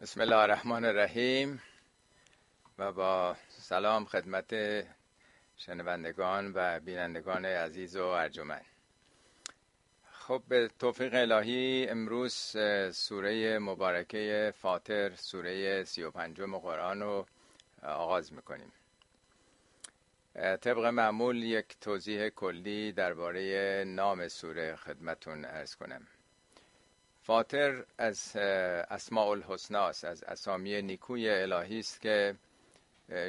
بسم الله الرحمن الرحیم و با سلام خدمت شنوندگان و بینندگان عزیز و ارجمند. خب به توفیق الهی امروز سوره مبارکه فاطر سوره سی و پنجم قرآن رو آغاز می‌کنیم. طبق معمول یک توضیح کلی درباره نام سوره خدمتون ارز کنم. فاطر از اسماء الحسناس از اسامی نیکوی الهی است که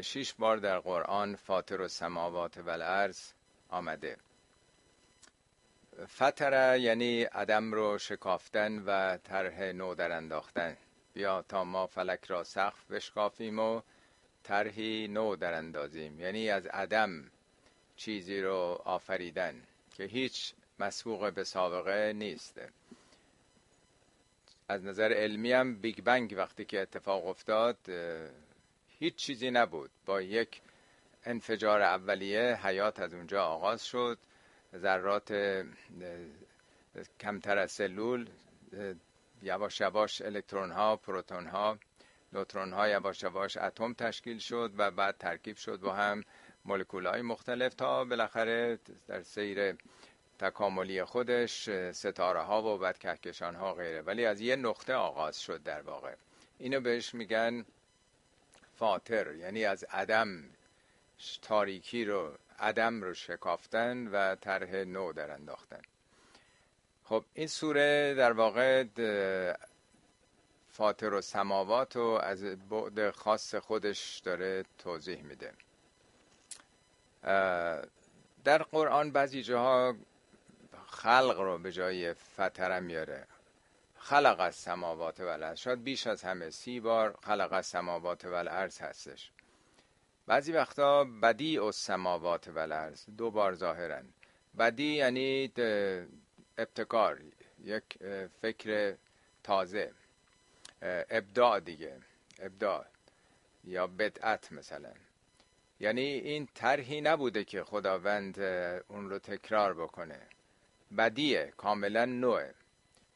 شش بار در قرآن فاطر و سماوات و الارض آمده. فتره یعنی عدم رو شکافتن و طرح نو در انداختن. بیا تا ما فلک را سقف بشکافیم و طرحی نو در اندازیم. یعنی از عدم چیزی رو آفریدن که هیچ مسبوق به سابقه نیسته از نظر علمی هم بیگ بنگ وقتی که اتفاق افتاد هیچ چیزی نبود. با یک انفجار اولیه حیات از اونجا آغاز شد. ذرات کمتر از سلول یواش یواش الکترون ها پروتون ها نوترون ها یواش یواش اتم تشکیل شد و بعد ترکیب شد با هم مولکول های مختلف تا بالاخره در سیر تکاملی خودش ستاره ها و بعد کهکشان ها غیره. ولی از یه نقطه آغاز شد در واقع. اینو بهش میگن فاطر یعنی از عدم تاریکی رو عدم رو شکافتن و طرح نو در انداختن. خب این سوره در واقع فاطر و سماوات رو از بعد خاص خودش داره توضیح میده. در قرآن بعضی جاها خلق رو به جای فتره میاره. خلق از سماوات و شاید بیش از همه سی بار خلق از سماوات و الارض هستش. بعضی وقتا بدی و سماوات و الارض دو بار ظاهرن. بدی یعنی ابتکار یک فکر تازه ابداع دیگه ابداع یا بدعت مثلا. یعنی این طرحی نبوده که خداوند اون رو تکرار بکنه. بدیه کاملا نوعه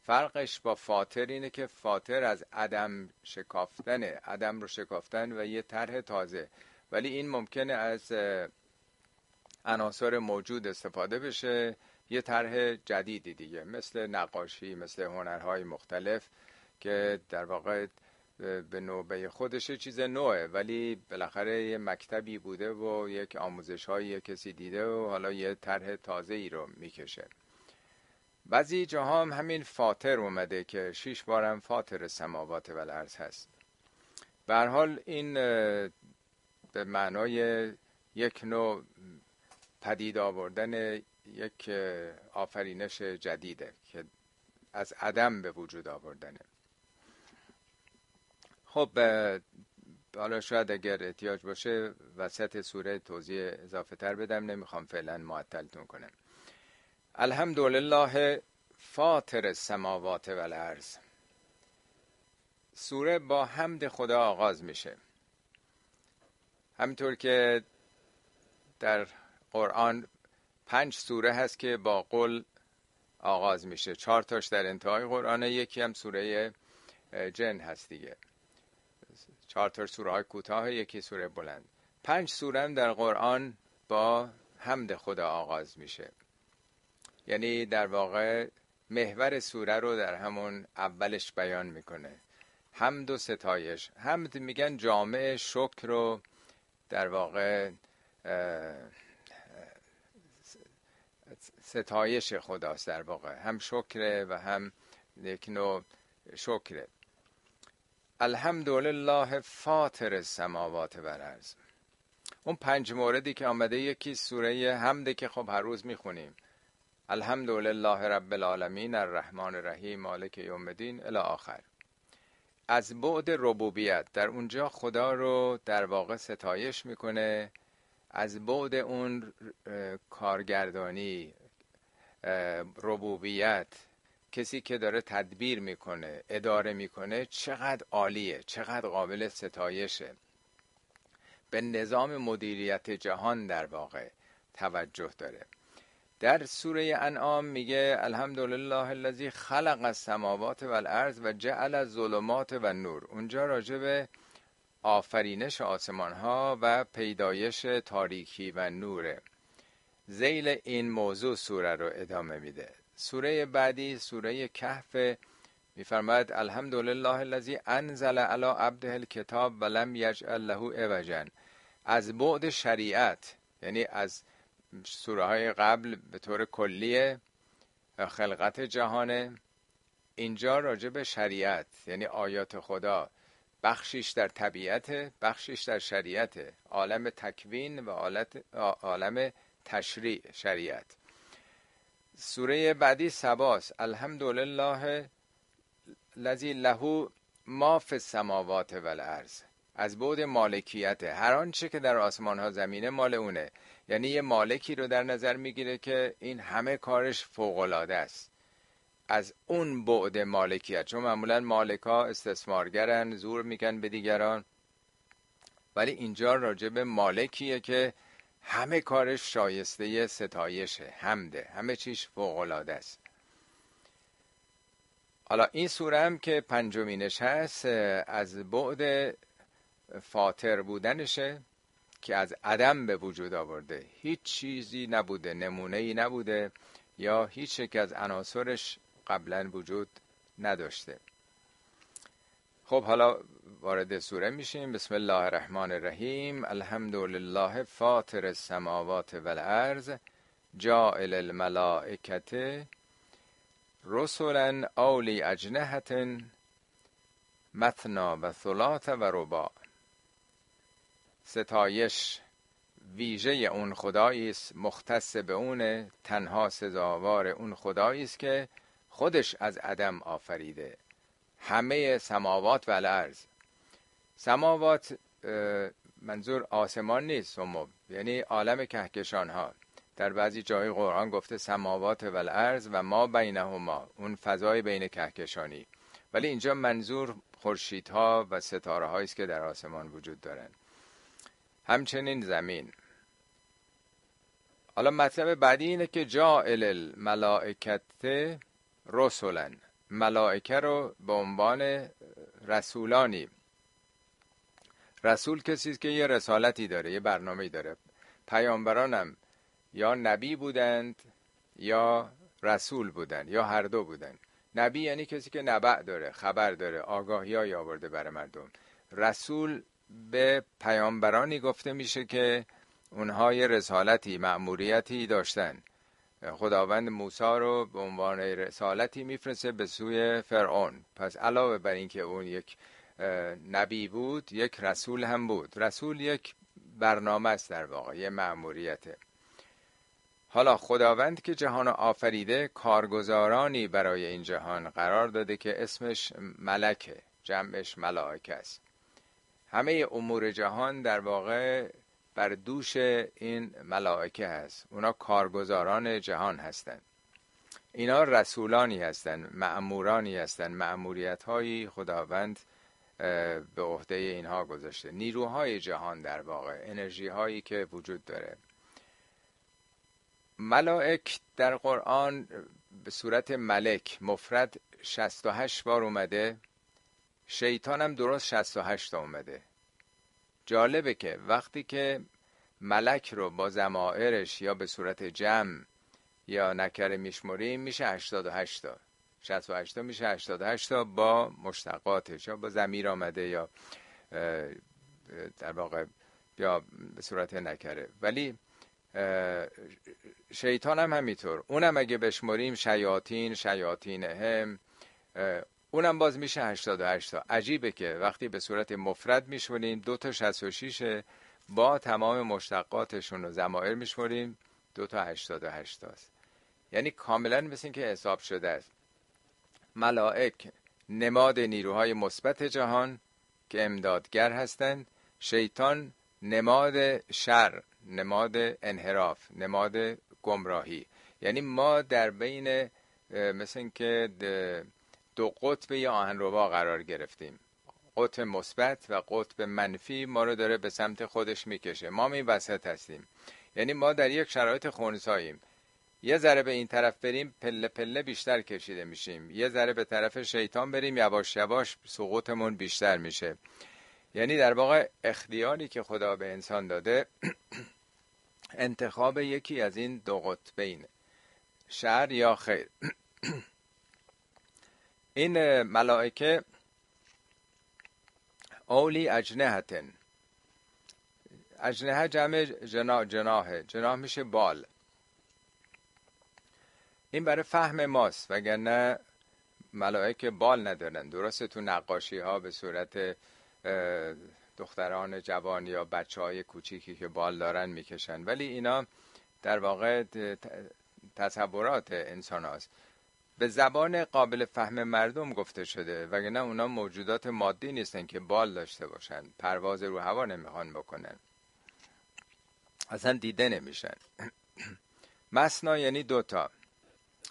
فرقش با فاطر اینه که فاطر از عدم شکافتنه. عدم رو شکافتن و یه طرح تازه. ولی این ممکنه از عناصر موجود استفاده بشه. یه طرح جدیدی دیگه مثل نقاشی مثل هنرهای مختلف که در واقع به نوبه خودش چیز نوعه ولی بالاخره یه مکتبی بوده و یک آموزش های کسی دیده و حالا یه طرح تازه ای رو می‌کشه. بعضی جاها هم همین فاطر اومده که شیش بارم فاطر سماوات و الارض هست. به حال این به معنای یک نوع پدید آوردن یک آفرینش جدیده که از عدم به وجود آوردنه. خب حالا شاید اگر احتیاج باشه وسط سوره توضیح اضافه تر بدم نمی‌خوام فعلا معطلتون کنم. الحمدلله فاطر السماوات و الارض سوره با حمد خدا آغاز میشه. همینطور که در قرآن پنج سوره هست که با قل آغاز میشه. چهار تاش در انتهای قرآن یکی هم سوره جن هست دیگه. چهار تا سوره های کوتاه یکی سوره بلند. پنج سوره در قرآن با حمد خدا آغاز میشه. یعنی در واقع محور سوره رو در همون اولش بیان می‌کنه. حمد و ستایش. حمد میگن جامعه شکر رو در واقع ستایش خداست در واقع. هم شکره و هم یک نوع شکره. الحمدلله فاطر السماوات و اون پنج موردی که آمده یکی سوره حمده که خب هر روز می‌خونیم. الحمدلله رب العالمین الرحمن الرحیم مالک یوم الدین الی آخر از بعد ربوبیت در اونجا خدا رو در واقع ستایش می‌کنه. از بعد اون کارگردانی ربوبیت کسی که داره تدبیر می‌کنه اداره می‌کنه چقدر عالیه چقدر قابل ستایشه. به نظام مدیریت جهان در واقع توجه داره. در سوره انعام میگه الحمدلله الذی خلق السماوات والارض و جعل الظلمات و نور اونجا راجع به آفرینش آسمان ها و پیدایش تاریکی و نوره. زیل این موضوع سوره رو ادامه میده. سوره بعدی سوره کهف میفرماید الحمدلله الذی انزل علی عبده الکتاب و لم یجعل له عوجا. از بعد شریعت یعنی از سوره های قبل به طور کلی خلقت جهانه. اینجا راجع به شریعت یعنی آیات خدا بخشیش در طبیعت بخشیش در شریعت عالم تکوین و عالم تشریع شریعت. سوره بعدی سباس الحمدلله لذی له ما فی السماوات والارض از بود مالکیت هر آنچه که در آسمان ها زمینه مال اونه. یعنی یه مالکی رو در نظر می‌گیره که این همه کارش فوق العاده است. از اون بعد مالکیت. چون معمولا مالکا استثمارگرن زور میگن به دیگران. ولی اینجا راجع به مالکیه که همه کارش شایسته ستایشه حمده. همه چیش فوق العاده است. حالا این سوره هم که پنجمینش هست از بعد فاتر بودنشه که از عدم به وجود آورده. هیچ چیزی نبوده نمونه ای نبوده یا هیچ یک از عناصرش قبلا وجود نداشته. خب حالا وارد سوره میشیم. بسم الله الرحمن الرحیم. الحمد لله فاطر السماوات والارض جائل الملائکه رسلا اولی اجنهت مثنا و ثلاث و رباع. ستایش ویژه اون خدایی است مختص به اونه تنها سزاوار اون خدایی است که خودش از عدم آفریده. همه سماوات و الارض. سماوات منظور آسمان نیست سمو یعنی عالم کهکشان ها در بعضی جای قرآن گفته سماوات و الارض و ما بینهما. اون فضای بین کهکشانی. ولی اینجا منظور خورشیدها و ستاره است که در آسمان وجود دارند همچنین زمین. حالا مطلب بعدی اینه که جائل الملائکت رسولن ملائکه رو به عنوان رسولانی. رسول کسی که یه رسالتی داره یه برنامه داره. پیامبرانم یا نبی بودند یا رسول بودند یا هر دو بودند. نبی یعنی کسی که نبع داره خبر داره آگاهی آورده برای مردم. رسول به پیامبرانی گفته میشه که اونها یه رسالتی مأموریتی داشتن. خداوند موسی رو به عنوان رسالتی میفرسته به سوی فرعون. پس علاوه بر اینکه اون یک نبی بود یک رسول هم بود. رسول یک برنامه است در واقع یه مأموریته حالا خداوند که جهان آفریده کارگزارانی برای این جهان قرار داده که اسمش ملکه جمعش ملائکه است. همه امور جهان در واقع بر دوش این ملائکه هست. اونا کارگزاران جهان هستند. اینا رسولانی هستند معمورانی هستند. معموریت هایی خداوند به عهده اینها گذاشته. نیروهای جهان در واقع انرژی هایی که وجود داره. ملائک در قرآن به صورت ملک مفرد 68 بار اومده. شیطان هم درست 68 تا اومده. جالبه که وقتی که ملک رو با زمائرش یا به صورت جمع یا نکره میشمریم میشه 88 تا. 68 تا میشه 88 تا با مشتقاتش یا با زمیر آمده یا در واقع یا به صورت نکره ولی شیطان هم همینطور. اونم اگه بشمریم شیاطین شیاطین هم اونم باز میشه 88 تا. عجیبه که وقتی به صورت مفرد میشمریم دو تا 66 با تمام مشتقاتشون رو زمائر میشمریم دو تا 88 تاست. یعنی کاملا مثل که حساب شده است. ملائک نماد نیروهای مثبت جهان که امدادگر هستند. شیطان نماد شر نماد انحراف نماد گمراهی. یعنی ما در بین مثل که دو قطب یا آهنربا قرار گرفتیم. قطب مثبت و قطب منفی ما رو داره به سمت خودش می‌کشه. ما می وسط هستیم. یعنی ما در یک شرایط خونساییم. یه ذره به این طرف بریم پله پله بیشتر کشیده میشیم. یه ذره به طرف شیطان بریم یواش یواش سقوطمون بیشتر میشه. یعنی در واقع اختیاری که خدا به انسان داده انتخاب یکی از این دو قطبین شر یا خیر. این ملائکه اولی اجنهتن اجنه جمع جنا جناهه جناح میشه بال. این برای فهم ماست وگرنه ملائکه بال ندارن. درسته تو نقاشی ها به صورت دختران جوان یا بچه های کوچیکی که بال دارن می‌کشن. ولی اینا در واقع تصورات انسان هاست. به زبان قابل فهم مردم گفته شده وگرنه اونا موجودات مادی نیستن که بال داشته باشن پرواز رو هوا نمی‌خوان بکنن. اصلا دیده نمیشن. مسنا یعنی دوتا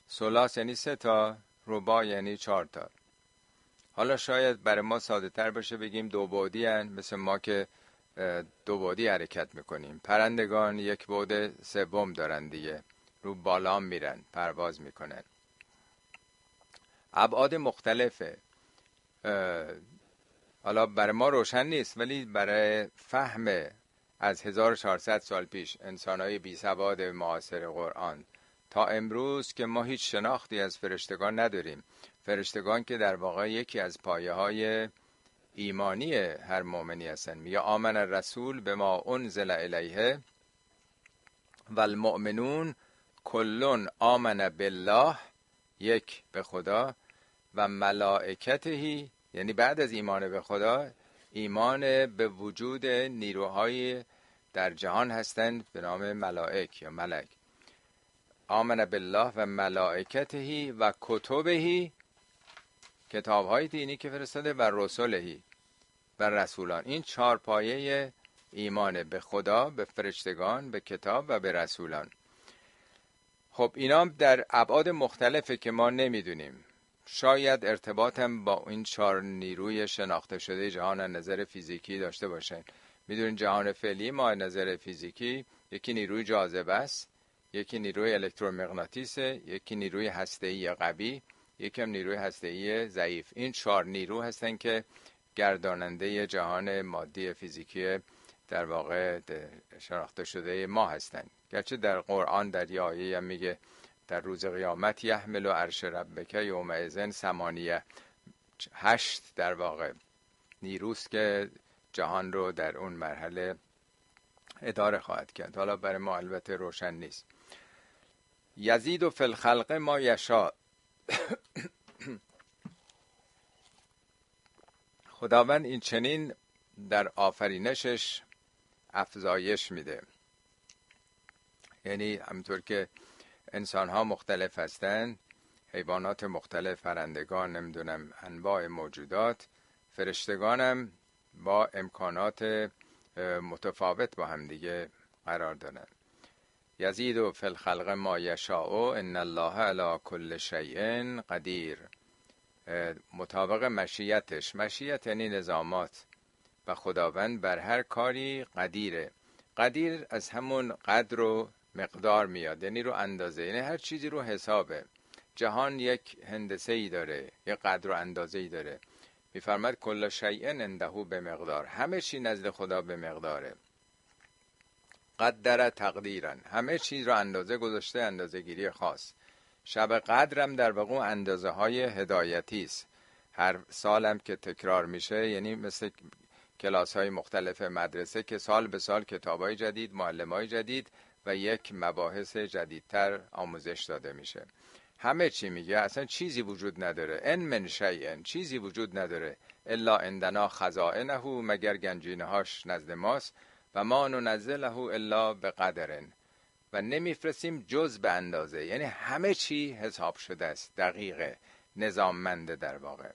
سلاس یعنی سه تا. ربا یعنی چهار تا. حالا شاید برای ما ساده تر باشه بگیم دو بودی هن مثل ما که دو بودی حرکت می‌کنیم. پرندگان یک بود سوم دارن دیگه. رو بالام میرن پرواز می‌کنن. ابعاد مختلفه. حالا برای ما روشن نیست ولی برای فهم از 1400 سال پیش انسانهای بی سواد معاصر قرآن تا امروز که ما هیچ شناختی از فرشتگان نداریم. فرشتگان که در واقع یکی از پایه های ایمانی هر مؤمنی هستن. میگه آمن الرسول به ما انزل الیه و المؤمنون کلون آمن بالله یک به خدا. و ملائکتهی یعنی بعد از ایمان به خدا ایمان به وجود نیروهای در جهان هستند به نام ملائک یا ملک. آمن بالله و ملائکتهی و کتبهی کتاب های دینی که فرستاده و رسولهی و رسولان. این چهار پایه ایمان به خدا به فرشتگان به کتاب و به رسولان. خب اینا در ابعاد مختلفه که ما نمی‌دونیم. شاید ارتباطم با این چهار نیروی شناخته شده جهان نظر فیزیکی داشته باشن می‌دونین جهان فعلی ما نظر فیزیکی یکی نیروی جاذبه است یکی نیروی الکترومغناطیسه یکی نیروی هسته‌ای قوی یکم نیروی هسته‌ای ضعیف. این چهار نیرو هستن که گرداننده جهان مادی فیزیکی در واقع شناخته شده ما هستند گرچه در قرآن در یه هم میگه در روز قیامت یحمل و عرش ربک یوم ازن سمانیه هشت در واقع نیروست که جهان رو در اون مرحله اداره خواهد کرد. حالا برای ما البته روشن نیست. یزید و فلخلق ما یشا خداوند این چنین در آفرینشش افزایش میده. یعنی همطور که انسان ها مختلف هستند. حیوانات مختلف فرندگان نمی‌دونم انواع موجودات. فرشتگانم با امکانات متفاوت با هم دیگه قرار دارن یزید و فی الخلق ما یشاء ان الله علی کل شیء قدیر. مطابق مشیتش. مشیت یعنی نظامات. و خداوند بر هر کاری قدیره. قدیر از همون قدر و مقدار میاد. یعنی رو اندازه. یعنی هر چیزی رو حسابه. جهان یک هندسه ای داره. یک قدر و اندازه ای داره. میفرماد کل شیء اندهو به مقدار. همه چی نزد خدا به مقداره. قدر تقدیرن همه چیز رو اندازه گذاشته اندازه گیری خاص. شب قدرم در واقع اندازه های هدایتی است. هر سالم که تکرار میشه یعنی مثل کلاس های مختلف مدرسه که سال به سال کتاب های جدید معلم های جدید و یک مباحث جدیدتر آموزش داده میشه. همه چی میگه اصلا چیزی وجود نداره. ان من شیئن چیزی وجود نداره. الا عندنا خزائنه مگر گنجینهاش نزد ماست. و ما ننزله الا به قدرن و نمیفرستیم جز به اندازه. یعنی همه چی حساب شده است دقیقه نظاممنده در واقع.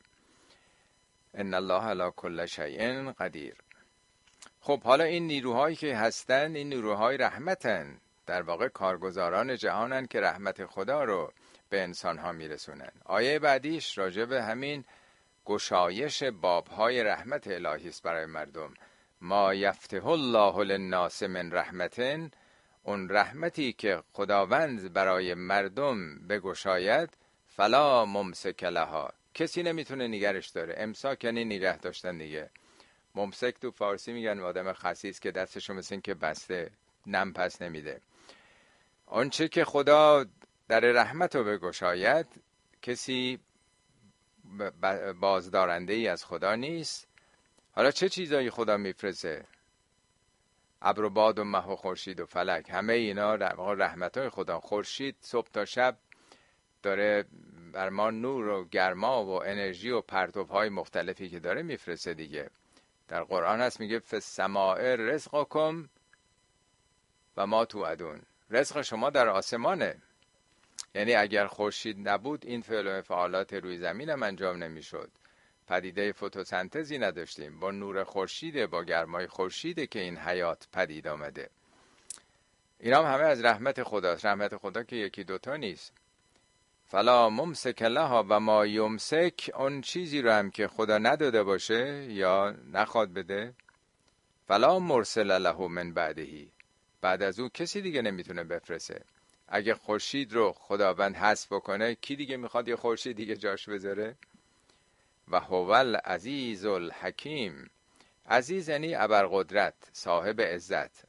ان الله علی کل شیء قدیر. خب حالا این نیروهایی که هستن این نیروهای رحمتن. در واقع کارگزاران جهانن که رحمت خدا رو به انسان ها میرسونن. آیه بعدیش راجع به همین گشایش بابهای رحمت الهی است برای مردم. ما یفته الله للناس من رحمتن. اون رحمتی که خداوند برای مردم بگشاید فلا ممسک لها. کسی نمی‌تونه نگرش داره. امساک یعنی نگه داشتن دیگه. ممسک تو فارسی میگن آدم خسیس که دستشو مثل که بسته نم پس نمیده. آنچه که خدا در رحمت رو بگشاید کسی بازدارنده ای از خدا نیست. حالا چه چیزایی خدا میفرسه ابر و باد و مه و خورشید و فلک همه اینا رحمت های خدا. خورشید صبح تا شب داره بر ما نور و گرما و انرژی و پرتوب های مختلفی که داره میفرسته دیگه. در قرآن هست میگه فسماع رزقکم و ما تو ادون رزق شما در آسمانه. یعنی اگر خورشید نبود این فعل و فعالات روی زمین هم انجام نمی‌شد. پدیده فتوسنتزی نداشتیم. با نور خورشیده با گرمای خورشیده که این حیات پدید آمده. اینا هم همه از رحمت خداست رحمت خدا که یکی دوتا نیست. فلا ممسک لها و ما یمسک اون چیزی رو هم که خدا نداده باشه یا نخواد بده. فلا مرسل له من بعدهی بعد از او کسی دیگه نمی‌تونه بفرسه اگه خورشید رو خداوند حذف بکنه کی دیگه می‌خواد یه خورشید دیگه جاش بذاره؟ و هوال عزیز الحکیم. عزیز یعنی ابرقدرت صاحب عزت.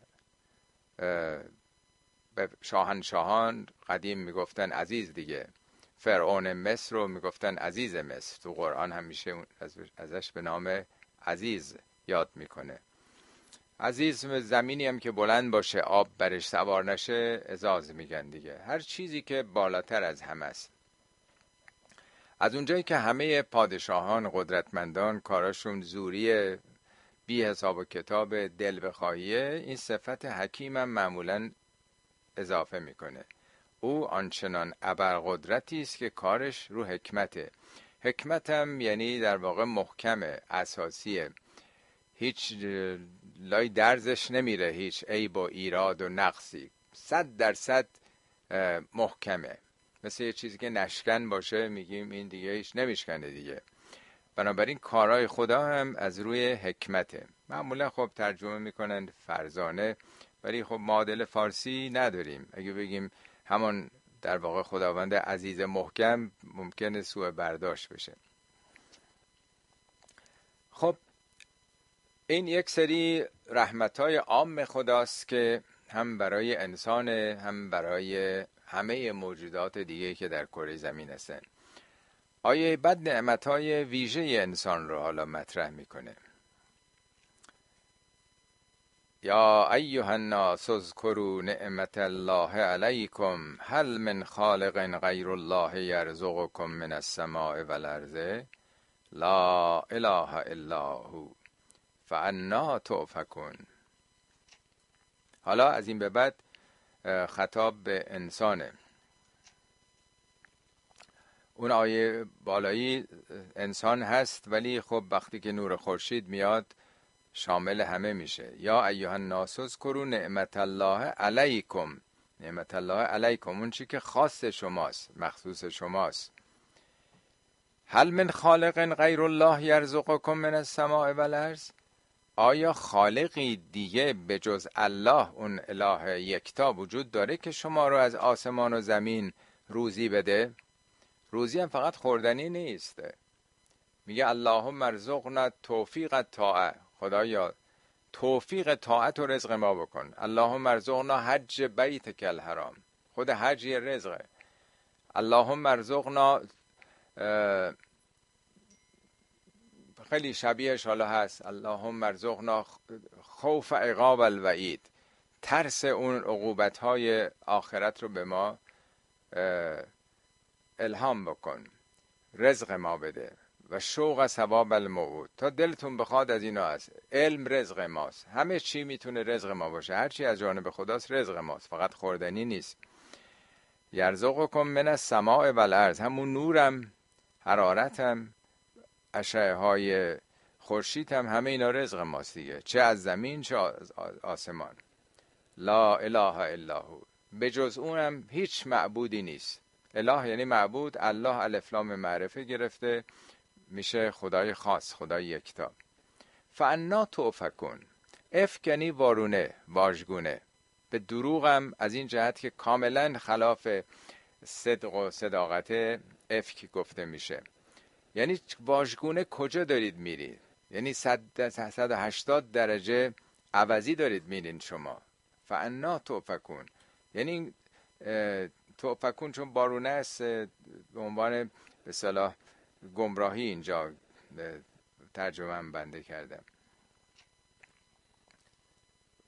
به شاهنشاهان قدیم می‌گفتن عزیز دیگه. فرعون مصر رو می‌گفتن عزیز مصر. تو قرآن همیشه ازش به نام عزیز یاد می‌کنه. عزیز زمینی هم که بلند باشه آب برش سوار نشه ازاز میگن دیگه. هر چیزی که بالاتر از همه است. از اونجایی که همه پادشاهان قدرتمندان کاراشون زوری بی حساب و کتاب دل بخواهیه این صفت حکیم هم معمولا اضافه می‌کنه. او آنچنان ابرقدرتی است که کارش رو حکمته. حکمت هم یعنی در واقع محکمه اساسیه. هیچ لای درزش نمیره هیچ عیب و ایراد و نقصی. صد درصد محکمه. مثل یه چیزی که نشکن باشه میگیم این دیگه هیچ نمیشکنه دیگه. بنابراین کارهای خدا هم از روی حکمته. معمولا خب ترجمه می‌کنن فرزانه ولی خب معادل فارسی نداریم. اگه بگیم همون در واقع خداوند عزیز محکم ممکنه سوء برداشت بشه. خب این یک سری رحمت های عام خداست که هم برای انسان هم برای همه موجودات دیگه که در کره زمین هستن. آیه بد نعمت های ویژه انسان رو حالا مطرح می‌کنه. یا ایها الناس اذکروا نعمت الله علیکم هل من خالق غیر الله یرزقکم من السماء والارض لا اله الا هو. فانا تؤفکون حالا از این به بعد خطاب به انسانه. اون آیه بالایی انسان هست ولی خب وقتی که نور خورشید میاد شامل همه میشه. یا ایها الناس اذکروا نعمت الله علیکم. نعمت الله علیکم اون چی که خاص شماست مخصوص شماست. هل من خالق غیر الله یرزقکم من السماء والارض؟ آیا خالقی دیگه به جز الله اون اله یکتا وجود داره که شما رو از آسمان و زمین روزی بده؟ روزی هم فقط خوردنی نیست. میگه اللهم ارزقنا توفیق طاعه خدایا توفیق طاعت و رزق ما بکن. اللهم ارزقنا حج بیت کل حرام خود حج یه رزقه اللهم ارزقنا خیلی شبیهش حالا هست. اللهم ارزقنا خوف عقاب الوعید. ترس اون عقوبت های آخرت رو به ما الهام بکن. رزق ما بده. و شوق ثواب الموعود تا دلتون بخواد از اینا هست علم رزق ماست. همه چی می‌تونه رزق ما باشه. هر چی از جانب خداست رزق ماست. فقط خوردنی نیست. یرزقکم من السماء والارض. همون نورم حرارتم اشعه های خورشید هم همه اینا رزق ماست دیگه. چه از زمین چه از آسمان. لا اله الا هو. به جز اونم هیچ معبودی نیست. اله یعنی معبود. الله الافلام معرفه گرفته. میشه خدای خاص خدای یکتا. فانا توفکون افک یعنی وارونه واژگونه. به دروغم از این جهت که کاملا خلاف صدق و صداقت افک گفته میشه. یعنی واژگونه کجا دارید میرید یعنی 180 درجه عوضی دارید میرین شما. فانا توفکون. یعنی توفکون چون بارونه است به عنوان به صلاح گمراهی اینجا ترجمه بنده کردم.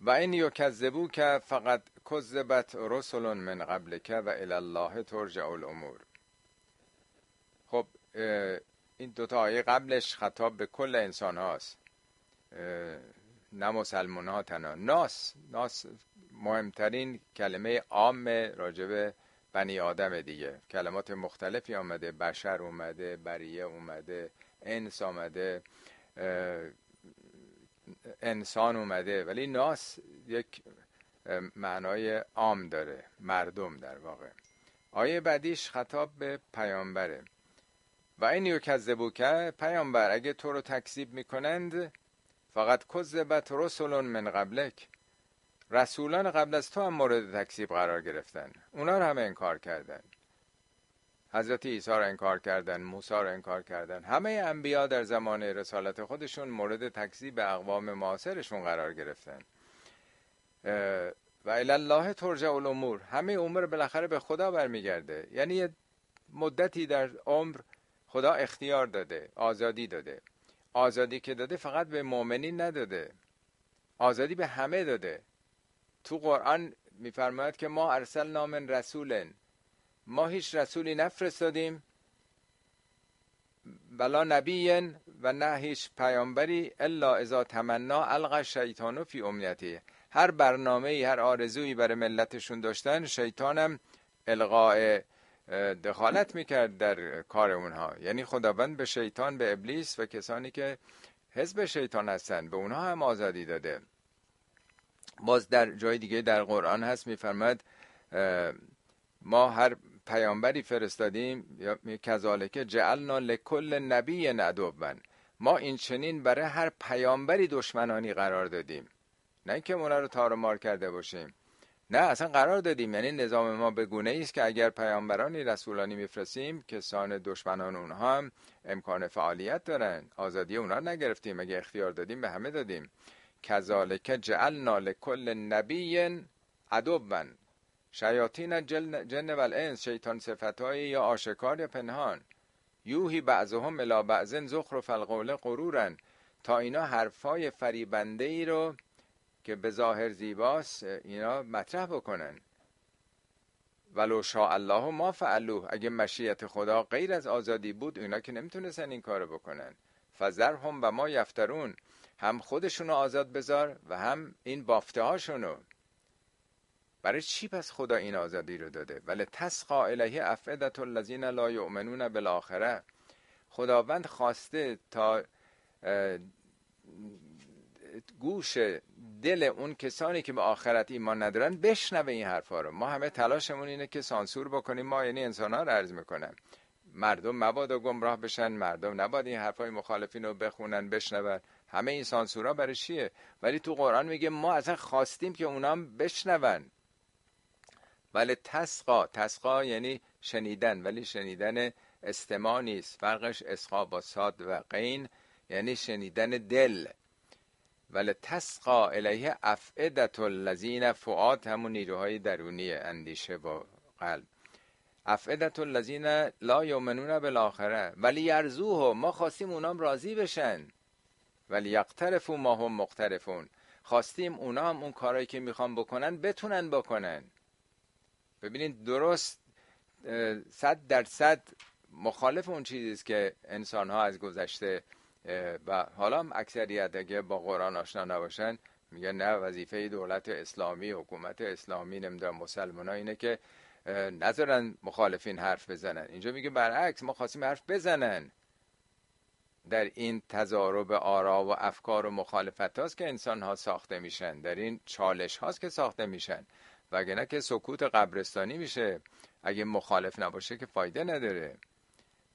و این یکذبو که فقط کذبت رسل من قبل که و الله ترجع الامور. خب این دوتا آیه قبلش خطاب به کل انسان هاست نه مسلمان ها تنها. ناس ناس مهمترین کلمه عام راجب بنی آدم دیگه. کلمات مختلفی آمده بشر اومده بریه اومده انس آمده انسان اومده. ولی ناس یک معنای عام داره مردم در واقع. آیه بعدیش خطاب به پیامبره. و این یکذبو که پیامبر اگه تو رو تکذیب می‌کنند فقط کذبت رسول من قبلک. رسولان قبل از تو هم مورد تکذیب قرار گرفتن. اونا رو همه انکار کردن. حضرت عیسی رو انکار کردن موسی رو انکار کردن. همه انبیا در زمان رسالت خودشون مورد تکذیب اقوام معاصرشون قرار گرفتن. و الله ترجع الامور. همه امور بالاخره به خدا برمیگرده. یعنی یه مدتی در عمر خدا اختیار داده آزادی داده. آزادی که داده فقط به مؤمنین نداده. آزادی به همه داده. تو قرآن میفرماید که ما ارسل نامن رسولن. ما هیچ رسولی نفرستادیم ولا نبی و نه هیچ پیامبری الا اذا تمنا القى شیطانو فی امنیتی هر برنامه هر آرزویی برای ملتشون داشتن شیطانم القاء دخالت می‌کرد در کار اونها. یعنی خداوند به شیطان به ابلیس و کسانی که حزب شیطان هستن به اونها هم آزادی داده. باز در جای دیگه در قرآن هست میفرماد ما هر پیامبری فرستادیم یا کذالک جعلنا لکل نبی ندوبن. ما این چنین برای هر پیامبری دشمنانی قرار دادیم. نه اینکه اونا رو تار کرده باشیم. نه اصلا قرار دادیم. یعنی نظام ما به گونه است که اگر پیامبرانی رسولانی میفرستیم کسان دشمنان اونها هم امکان فعالیت دارن. آزادی اونا رو نگرفتیم. اگه اختیار دادیم به همه دادیم. کذالک جعلنا لکل نبی عدوا شیاطین جن و الانس شیطان صفتهای یا آشکار یا پنهان. یوهی بعضهم الی بعض زخرف القول غرورن. تا اینا حرفای فریبنده ای رو که به ظاهر زیباست اینا مطرح بکنن. ولو شاء الله ما فعلوه. اگه مشیت خدا غیر از آزادی بود اینا که نمی‌تونستن این کارو بکنن. فذرهم و ما یفترون. هم خودشونو آزاد بذار و هم این بافته هاشونو برای چی پس خدا این آزادی رو داده؟ ولی تسقا الیه افعدت الذین لا یؤمنون بالاخره خداوند خواسته تا گوش دل اون کسانی که به آخرت ایمان ندارن بشنوه این حرفا رو. ما همه تلاشمون اینه که سانسور بکنیم ما یعنی انسان ها رو عرض می‌کنم. مردم مبادا گمراه بشن مردم نباید این حرفای مخالفین رو بخونن بشنون. همه این سانسورا برای چیه؟ ولی تو قرآن میگه ما اصلا خواستیم که اونام بشنون. ولی تسقا تسقا یعنی شنیدن ولی شنیدن استماع نیست. فرقش اسقا با ساد و قین یعنی شنیدن دل. ولی تسقا الیه افعدت الذین فعاد همون نیروهای درونی اندیشه با قلب. افعدت الذین لا یؤمنون بالاخره ولی یرزوه ما خواستیم اونام راضی بشن. ولی یقترفو ما هم مقترفون. خواستیم اونا هم اون کارهایی که می‌خوان بکنن بتونن بکنن. ببینید درست صد درصد مخالف اون چیزی که انسان ها از گذشته و حالا هم اکثریت اگه با قرآن آشنا نباشن میگن نه وظیفه دولت اسلامی حکومت اسلامی نمی‌دونم مسلمان ها اینه که نذارن مخالفین حرف بزنن. اینجا میگه برعکس ما خواستیم حرف بزنن. در این تضارب آرا و افکار و مخالفت هاست که انسان ها ساخته میشن. در این چالش هاست که ساخته میشن. وگرنه که سکوت قبرستانی میشه. اگه مخالف نباشه که فایده نداره.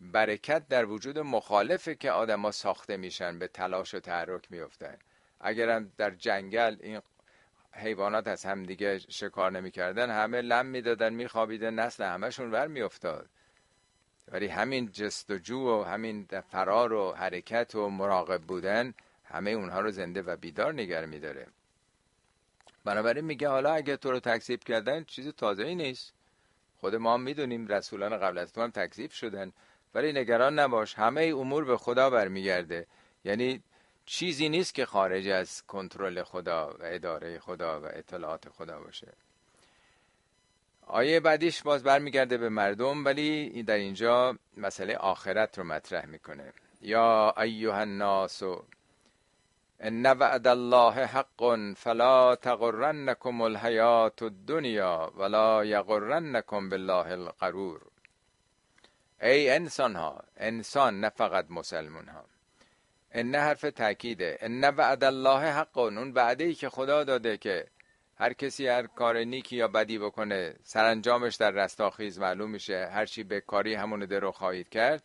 برکت در وجود مخالفه که آدما ساخته میشن به تلاش و تحرک میفتن اگرم در جنگل این حیوانات از همدیگه شکار نمی‌کردن همه لم می‌دادن میخوابیدن نسل همشون ور میافتاد. ولی همین جستجو و همین فرار و حرکت و مراقب بودن همه اونها رو زنده و بیدار نگر میداره. بنابراین میگه حالا اگه تو رو تکذیب کردن چیز تازه ای نیست. خود ما هم می‌دونیم رسولان قبل از تو هم تکذیب شدن. ولی نگران نباش همه امور به خدا برمیگرده. یعنی چیزی نیست که خارج از کنترل خدا و اداره خدا و اطلاعات خدا باشه. آیه بعدیش باز برمیگرده به مردم ولی در اینجا مسئله آخرت رو مطرح می‌کنه. یا ایها الناس ان وعد الله حق فلا تغرنکم الحیات الدنیا ولا یغرنکم بالله الغرور. ای انسان ها انسان نه فقط مسلمون ها ان حرف تاکیده ان وعد الله حق اون وعده که خدا داده که هر کسی هر کار نیکی یا بدی بکنه سرانجامش در رستاخیز معلوم میشه. هر چی به کاری همون درو خواهید کرد.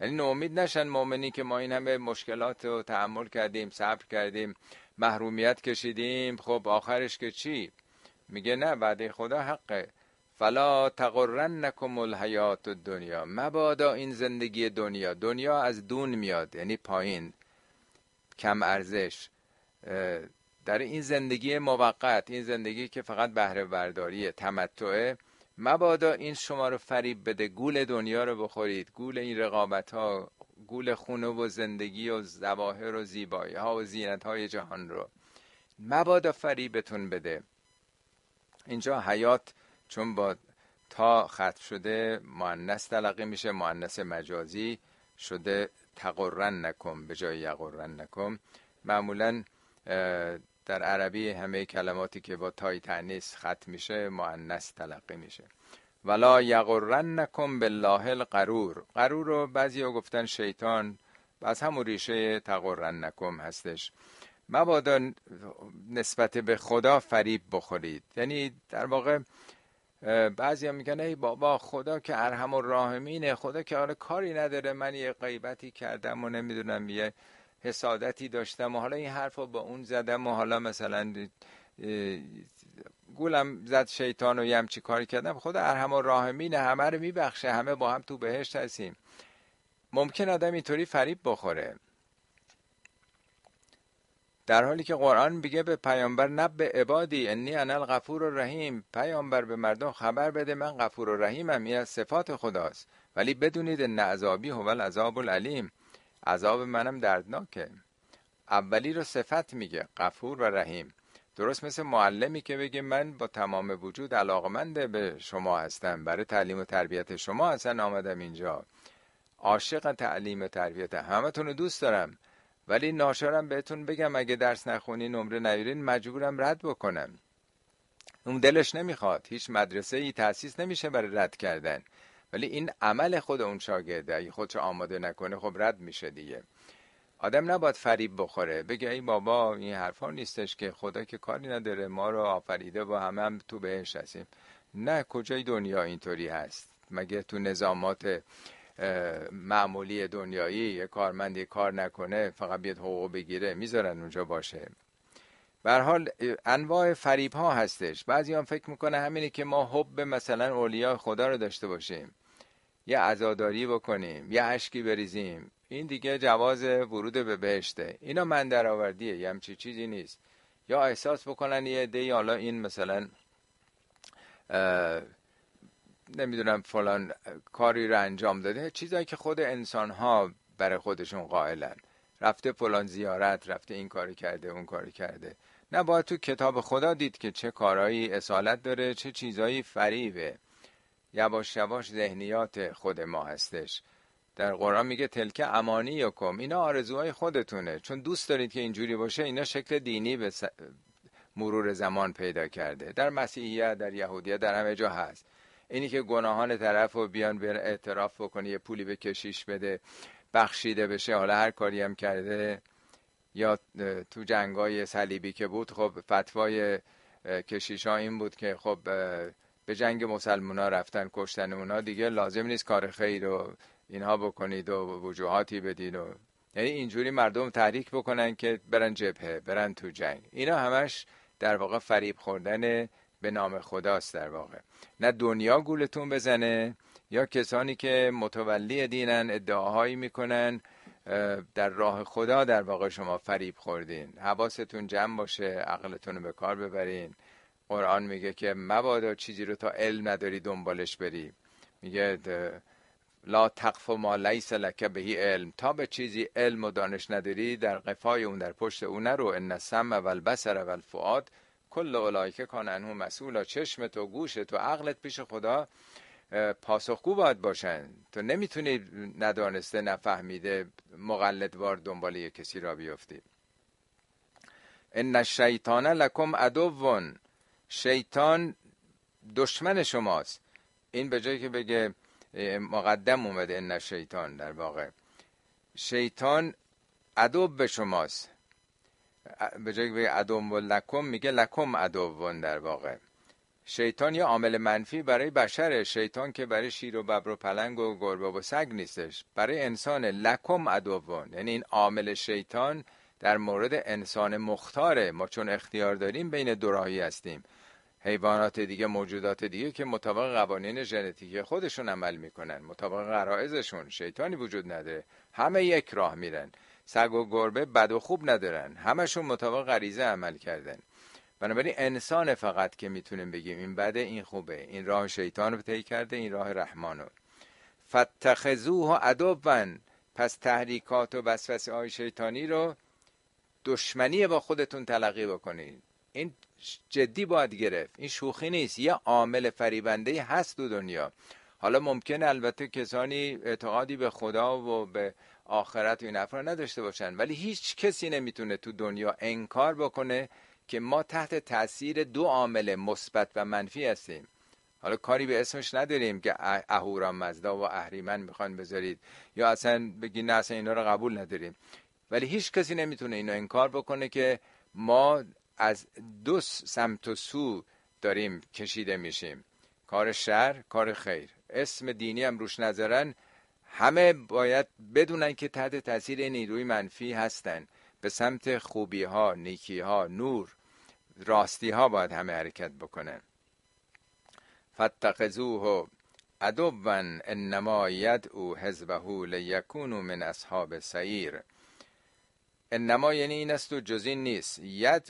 یعنی نومید نشن مؤمنی که ما این همه مشکلات رو تحمل کردیم صبر کردیم محرومیت کشیدیم. خب آخرش که چی؟ میگه نه وعده خدا حقه. فلا تغرنکم الحیات الدنیا. مبادا این زندگی دنیا. دنیا از دون میاد یعنی پایین. کم ارزش. در این زندگی موقت این زندگی که فقط بهره برداری تمتعه مبادا این شما رو فریب بده گول دنیا رو بخورید گول این رقابت ها گول خونه و زندگی و زواهر و زیبایی ها و زینت های جهان رو. مبادا فریبتون بده. اینجا حیات چون با تا ختم شده معنس تلقی میشه معنس مجازی شده تقرن نکن به جای یقرن نکن معمولا در عربی همه کلماتی که با تای تنیس ختم میشه معنس تلقی میشه. ولا یغرن نکن بالله القرور. قرور رو بعضی ها گفتن شیطان از همون ریشه تقرن نکن هستش. مبادا نسبت به خدا فریب بخورید. یعنی در واقع بعضی هم میگن ای بابا خدا که ارحم و راهمینه خدا که حالا کاری نداره من یه غیبتی کردم و نمی‌دونم یه حسادتی داشتم و حالا این حرف رو با اون زدم و حالا مثلا گولم زد شیطان و یه همچی کاری کردم. خدا ارحم و راهمینه همه رو میبخشه همه با هم تو بهشت هستیم. ممکن آدم اینطوری فریب بخوره. در حالی که قرآن میگه به پیامبر نب عبادی انی انا الغفور الرحیم. پیامبر به مردم خبر بده من غفور و رحیمم این از صفات خداست. ولی بدونید ان عذابی هو العذاب العلیم. عذاب منم دردناکه. اولی رو صفت میگه غفور و رحیم. درست مثل معلمی که بگه من با تمام وجود علاقمند به شما هستم. برای تعلیم و تربیت شما اصلا آمدم اینجا. عاشق تعلیم و تربیت همتون رو دوست دارم. ولی ناشرم بهتون بگم اگه درس نخونی نمره نگیرین مجبورم رد بکنم. اون دلش نمی‌خواد. هیچ مدرسه ای تاسیس نمیشه برای رد کردن. ولی این عمل خود اون شاگرده اگه خودش آماده نکنه خب رد میشه دیگه. آدم نباید فریب بخوره. بگه ای بابا این حرفا نیستش که خدا که کاری نداره ما رو آفریده با همه هم تو بهش هستیم. نه کجای دنیا اینطوری هست؟ مگه تو نظامات معمولی دنیایی یه کارمندی کار نکنه فقط بیاد حقوق بگیره؟ می‌ذارن اونجا باشه. به حال انواع فریب ها هستش. بعضی هم فکر می‌کنه همینه که ما حب مثلا اولیاء خدا رو داشته باشیم. یه عزاداری بکنیم یه اشکی بریزیم. این دیگه جواز ورود به بهشته. اینا من در آوردیه یه همچی چیزی نیست. یا احساس بکنن یه دی حالا این مثلا نمی‌دونم فلان کاری رو انجام داده. چیزایی که خود انسان ها برای خودشون قائلن. رفته فلان زیارت رفته این کاری کرده اون کاری کرده. نه باید تو کتاب خدا دید که چه کارهایی اصالت داره چه چیزایی فریبه. یواش یواش ذهنیات خود ما هستش. در قرآن میگه تلکه امانی یکم اینا آرزوهای خودتونه. چون دوست دارید که اینجوری باشه اینا شکل دینی به مرور زمان پیدا کرده. در مسیحیت در یهودیت در همه جا هست. اینی که گناهان طرف رو بیان بر اعتراف بکنه یه پولی به کشیش بده. بخشیده بشه. حالا هر کاری هم کرده یا تو جنگای صلیبی که بود خب فتوای کشیش ها این بود که خب به جنگ مسلمان ها رفتن کشتن اونا. دیگه لازم نیست کار خیر رو اینها بکنید و وجوهاتی بدید و یعنی اینجوری مردم تحریک بکنن که برن جبهه برن تو جنگ. اینا همش در واقع فریب خوردن به نام خداست در واقع. نه دنیا گولتون بزنه یا کسانی که متولی دینن ادعاهایی می‌کنن در راه خدا در واقع شما فریب خوردین. حواستون جمع باشه عقلتون رو به کار ببرین. قرآن میگه که مبادا چیزی رو تا علم نداری دنبالش بری. میگه لا تقف ما لیس لک بهی علم. تا به چیزی علم و دانش نداری در قفای اون در پشت اون نرو. ان سم و البصر و الفؤاد کل اولایک کان انه مسئولا. چشمت و گوشت و عقلت پیش خدا. پاسخگو باید باشن. تو نمی‌تونی ندانسته نفهمیده مقلدوار دنبال یک کسی را بیفتی. ان الشیطان لکم عدوون شیطان دشمن شماست. این به جایی که بگه مقدم اومده ان شیطان در واقع. شیطان عدو به شماست. به جایی که بگه عدو لکم میگه لکم عدوون در واقع. شیطان یه عامل منفی برای بشر شیطان که برای شیر و ببر و پلنگ و گربه و سگ نیستش. برای انسان لکم عدوون یعنی این عامل شیطان در مورد انسان مختاره. ما چون اختیار داریم بین دوراهی هستیم. حیوانات دیگه موجودات دیگه که مطابق قوانین ژنتیکی خودشون عمل می‌کنن. مطابق غرائزشون شیطانی وجود نداره همه یک راه میرن. سگ و گربه بد و خوب ندارن. همشون مطابق غریزه عمل کردن. بنابراین انسان فقط که می‌تونیم بگیم این بده این خوبه. این راه شیطان رو طی کرده این راه رحمانو فتخذوه عدوا. پس تحریکات و وسوسه های شیطانی رو دشمنی با خودتون تلقی بکنید این جدی باید گرفت. این شوخی نیست. یه عامل فریبنده هست تو دنیا. حالا ممکن البته کسانی اعتقادی به خدا و به آخرت و این افراد نداشته باشن. ولی هیچ کسی نمی‌تونه تو دنیا انکار بکنه که ما تحت تاثیر دو عامل مثبت و منفی هستیم. حالا کاری به اسمش نداریم که اهورا مزدا و اهریمن می‌خوان بذارید یا اصلا بگی نه اصلا اینا رو قبول نداریم. ولی هیچ کسی نمی‌تونه اینو انکار بکنه که ما از دو سمت و سو داریم کشیده میشیم. کار شر کار خیر. اسم دینی هم روش نظرن همه باید بدونن که تحت تاثیر نیروی منفی هستن. به سمت خوبی ها نیکی ها نور. راستی ها باید همه حرکت بکنن. فتقزوه عدوا انما یدعو حزبه لیکونو من اصحاب سعیر. انما یعنی این است و جز این نیست.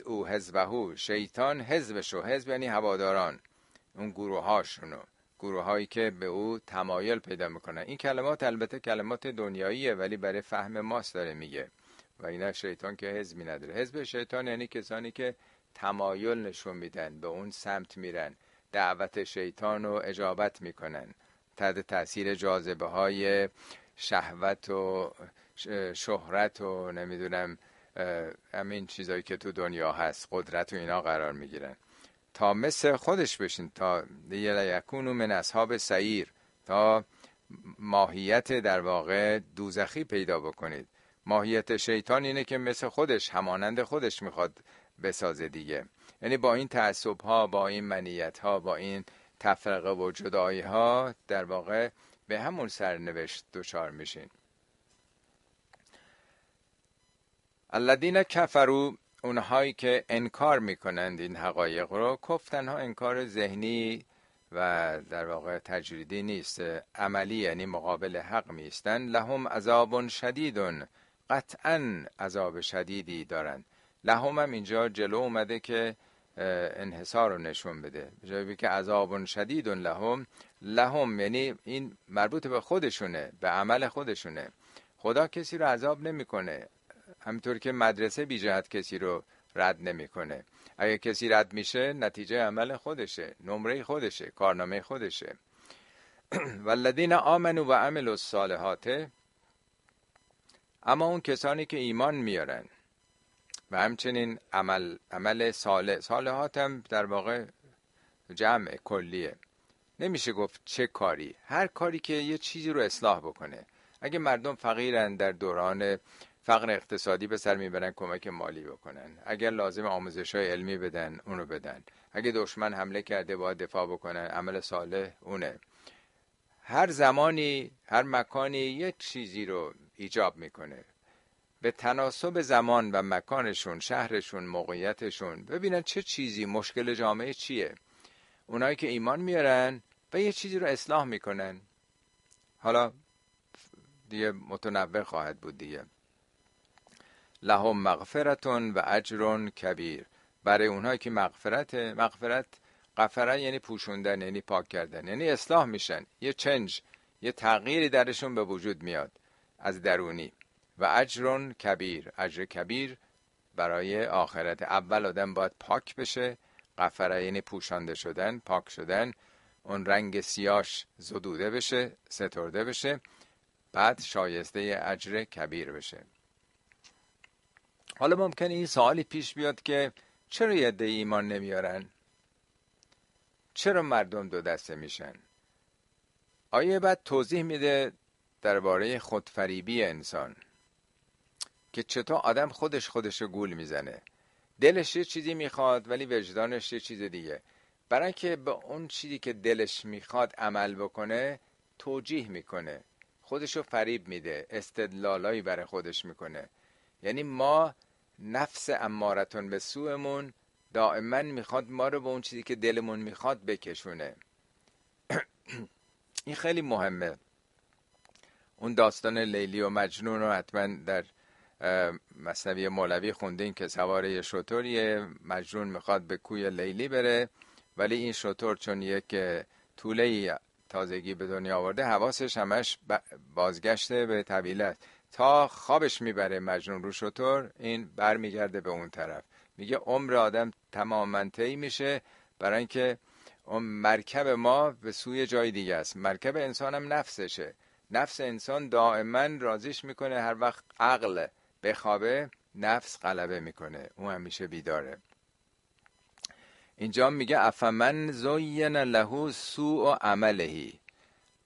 او حزبهو شیطان حزبشو حزب یعنی هواداران. اون گروه هاشونو گروه هایی که به او تمایل پیدا می‌کنن. این کلمات البته کلمات دنیاییه ولی برای فهم ماست داره میگه. و اینا شیطان که حزبی نداره. حزب شیطان یعنی کسانی که تمایل نشون میدن به اون سمت میرن. دعوت شیطان رو اجابت می‌کنن. تحت تاثیر جاذبه های شهوت و شهرت و نمی‌دونم همین چیزایی که تو دنیا هست قدرت و اینا قرار می‌گیرن. تا مثل خودش بشین تا یکونو من اصحاب سعیر تا ماهیت در واقع دوزخی پیدا بکنید. ماهیت شیطان اینه که مثل خودش همانند خودش می‌خواد بسازه دیگه. یعنی با این تعصب ها با این منیت ها با این تفرقه و جدایی ها در واقع به همون سرنوشت دچار میشین. الذین کفرو اونهایی که انکار می‌کنند این حقایق رو کفتن ها انکار ذهنی و در واقع تجریدی نیست عملی یعنی مقابل حق میستن لهم عذاب شدیدون قطعا عذاب شدیدی دارند لهم هم اینجا جلو اومده که انحصار رو نشون بده. جایی که عذاب شدیدون لهم. لهم یعنی این مربوط به خودشونه به عمل خودشونه. خدا کسی رو عذاب نمی‌کنه. همینطور که مدرسه بی جهت کسی رو رد نمی‌کنه. اگه کسی رد میشه نتیجه عمل خودشه نمره خودشه کارنامه خودشه. والذین آمنو و عملوا الصالحات اما اون کسانی که ایمان میارن. و همچنین عمل عمل صالح. صالحات هم در واقع جمع کلیه. نمیشه گفت چه کاری. هر کاری که یه چیزی رو اصلاح بکنه. اگه مردم فقیرن در دوران فقر اقتصادی به سر می‌برن کمک مالی بکنن. اگر لازم آموزش های علمی بدن اونو بدن. اگه دشمن حمله کرده باید دفاع بکنن. عمل صالح اونه. هر زمانی هر مکانی یک چیزی رو ایجاب می‌کنه. به تناسب زمان و مکانشون شهرشون موقعیتشون. ببینن چه چیزی مشکل جامعه چیه. اونایی که ایمان میارن و یه چیزی رو اصلاح می‌کنن. حالا دیگه متنوع خواهد بود دیگه. لهم مغفرتون و اجر کبیر. برای اونهایی که مغفرت مغفرت غفره یعنی پوشوندن یعنی پاک کردن یعنی اصلاح میشن. یه چنج یه تغییری درشون به وجود میاد از درونی. و اجر کبیر. اجر کبیر برای آخرت. اول آدم باید پاک بشه قفره یعنی پوشانده شدن پاک شدن. اون رنگ سیاش زدوده بشه سترده بشه. بعد شایسته اجر کبیر بشه. حالا ممکنه این سوالی پیش بیاد که چرا یه ایمان نمیارن؟ چرا مردم دو دسته میشن؟ آیه بعد توضیح میده درباره خودفریبی انسان. که چطور آدم خودش خودش گول می‌زنه. دلش یه چیزی می‌خواد ولی وجدانش یه چیز دیگه. برای که به اون چیزی که دلش می‌خواد عمل بکنه توجیه می‌کنه. خودشو فریب میده استدلالایی برای خودش می‌کنه. یعنی ما نفس امارتون به سومون دائما می‌خواد ما رو به اون چیزی که دلمون می‌خواد بکشونه. این خیلی مهمه. اون داستان لیلی و مجنون رو حتما در مصنوی مولوی خوندین که سوار یه شطوریه مجنون می‌خواد به کوی لیلی بره ولی این شطور چون یک طوله تازگی به دنیا آورده حواسش همش بازگشته به طویله تا خوابش می‌بره مجنون رو شطور این برمیگرده به اون طرف. میگه عمر آدم تماما طی میشه برای اینکه اون مرکب ما به سوی جای دیگه است. مرکب انسان هم نفسشه. نفس انسان دائما رازیش می‌کنه هر وقت عقل بخوابه نفس غلبه می‌کنه. اون همیشه بیداره. اینجا میگه افمن زین له سوء عملهی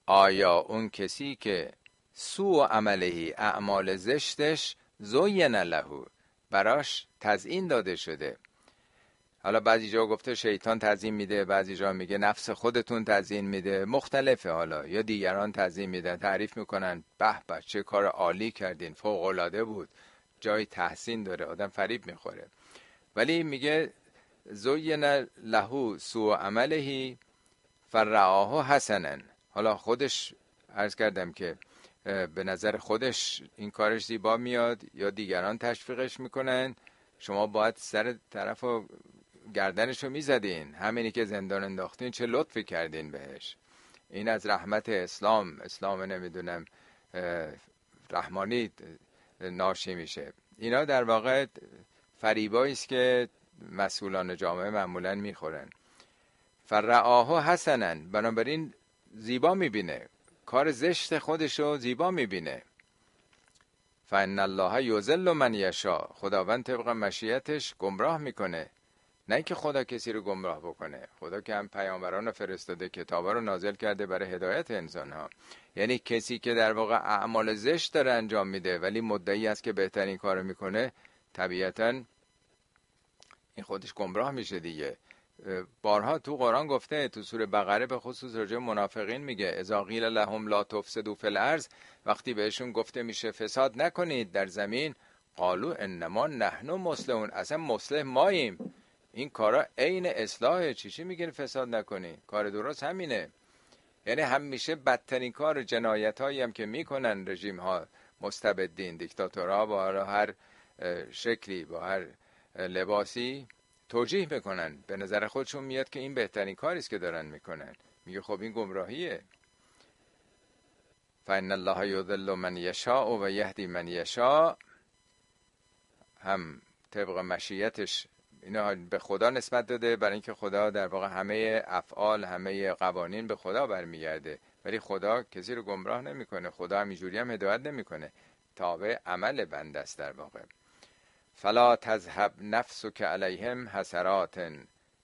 آیا اون کسی که سوء عملهی اعمال زشتش زین له. براش تزیین داده شده. حالا بعضی جا گفته شیطان تزیین میده بعضی جا میگه نفس خودتون تزیین میده. مختلفه حالا. یا دیگران تزیین میدن تعریف می‌کنن به به چه کار عالی کردین فوق العاده بود. جای تحسین داره آدم فریب می‌خوره. ولی میگه زوین لهو سو عملهی فرعاه حسنن حالا خودش عرض کردم که به نظر خودش این کارش زیبا میاد یا دیگران تشویقش می‌کنن. شما باید سر طرف گردنش رو می‌زدین. همینی که زندان انداختین چه لطفی کردین بهش. این از رحمت اسلام. اسلام نمی‌دونم رحمانی ناشی میشه. اینا در واقع فریبایی است که مسئولان جامعه معمولا می‌خورن. فرعاها حسنن. بنابراین زیبا می‌بینه. کار زشت خودشو زیبا می‌بینه. فان الله یذل من یشا خداوند طبق مشیتش گمراه می‌کنه. نه اینکه خدا کسی رو گمراه بکنه. خدا که هم پیامبران رو فرستاده کتابا رو نازل کرده برای هدایت انسان ها یعنی کسی که در واقع اعمال زشت داره انجام میده ولی مدعی است که بهترین کارو می‌کنه طبیعتا این خودش گمراه میشه دیگه. بارها تو قرآن گفته تو سوره بقره به خصوص راجع منافقین میگه اذا قیل لهم لا تفسدوا فی الارض وقتی بهشون گفته میشه فساد نکنید در زمین. قالو انما نحن مسلمون اصلا مسلم ماییم. این کارا عین اصلاحه چی؟ چی میگن فساد نکنی؟ کار درست همینه. یعنی همیشه بدترین کار جنایت هایی هم که می‌کنن رژیم ها مستبدین دیکتاتورها با هر شکلی با هر لباسی توجیه می‌کنن. به نظر خودشون میاد که این بهترین کاری است که دارن می‌کنن. میگه خب این گمراهیه. فان الله یضل من یشاء و یهدی من یشاء هم طبق مشیتش اینا به خدا نسبت داده برای اینکه خدا در واقع همه افعال همه قوانین به خدا برمیگرده. ولی خدا کسی رو گمراه نمی‌کنه خدا همینجوری هم هدایت نمی‌کنه. تابع عمل بنده است در واقع. فلا تذهب نفسك علیهم حسرات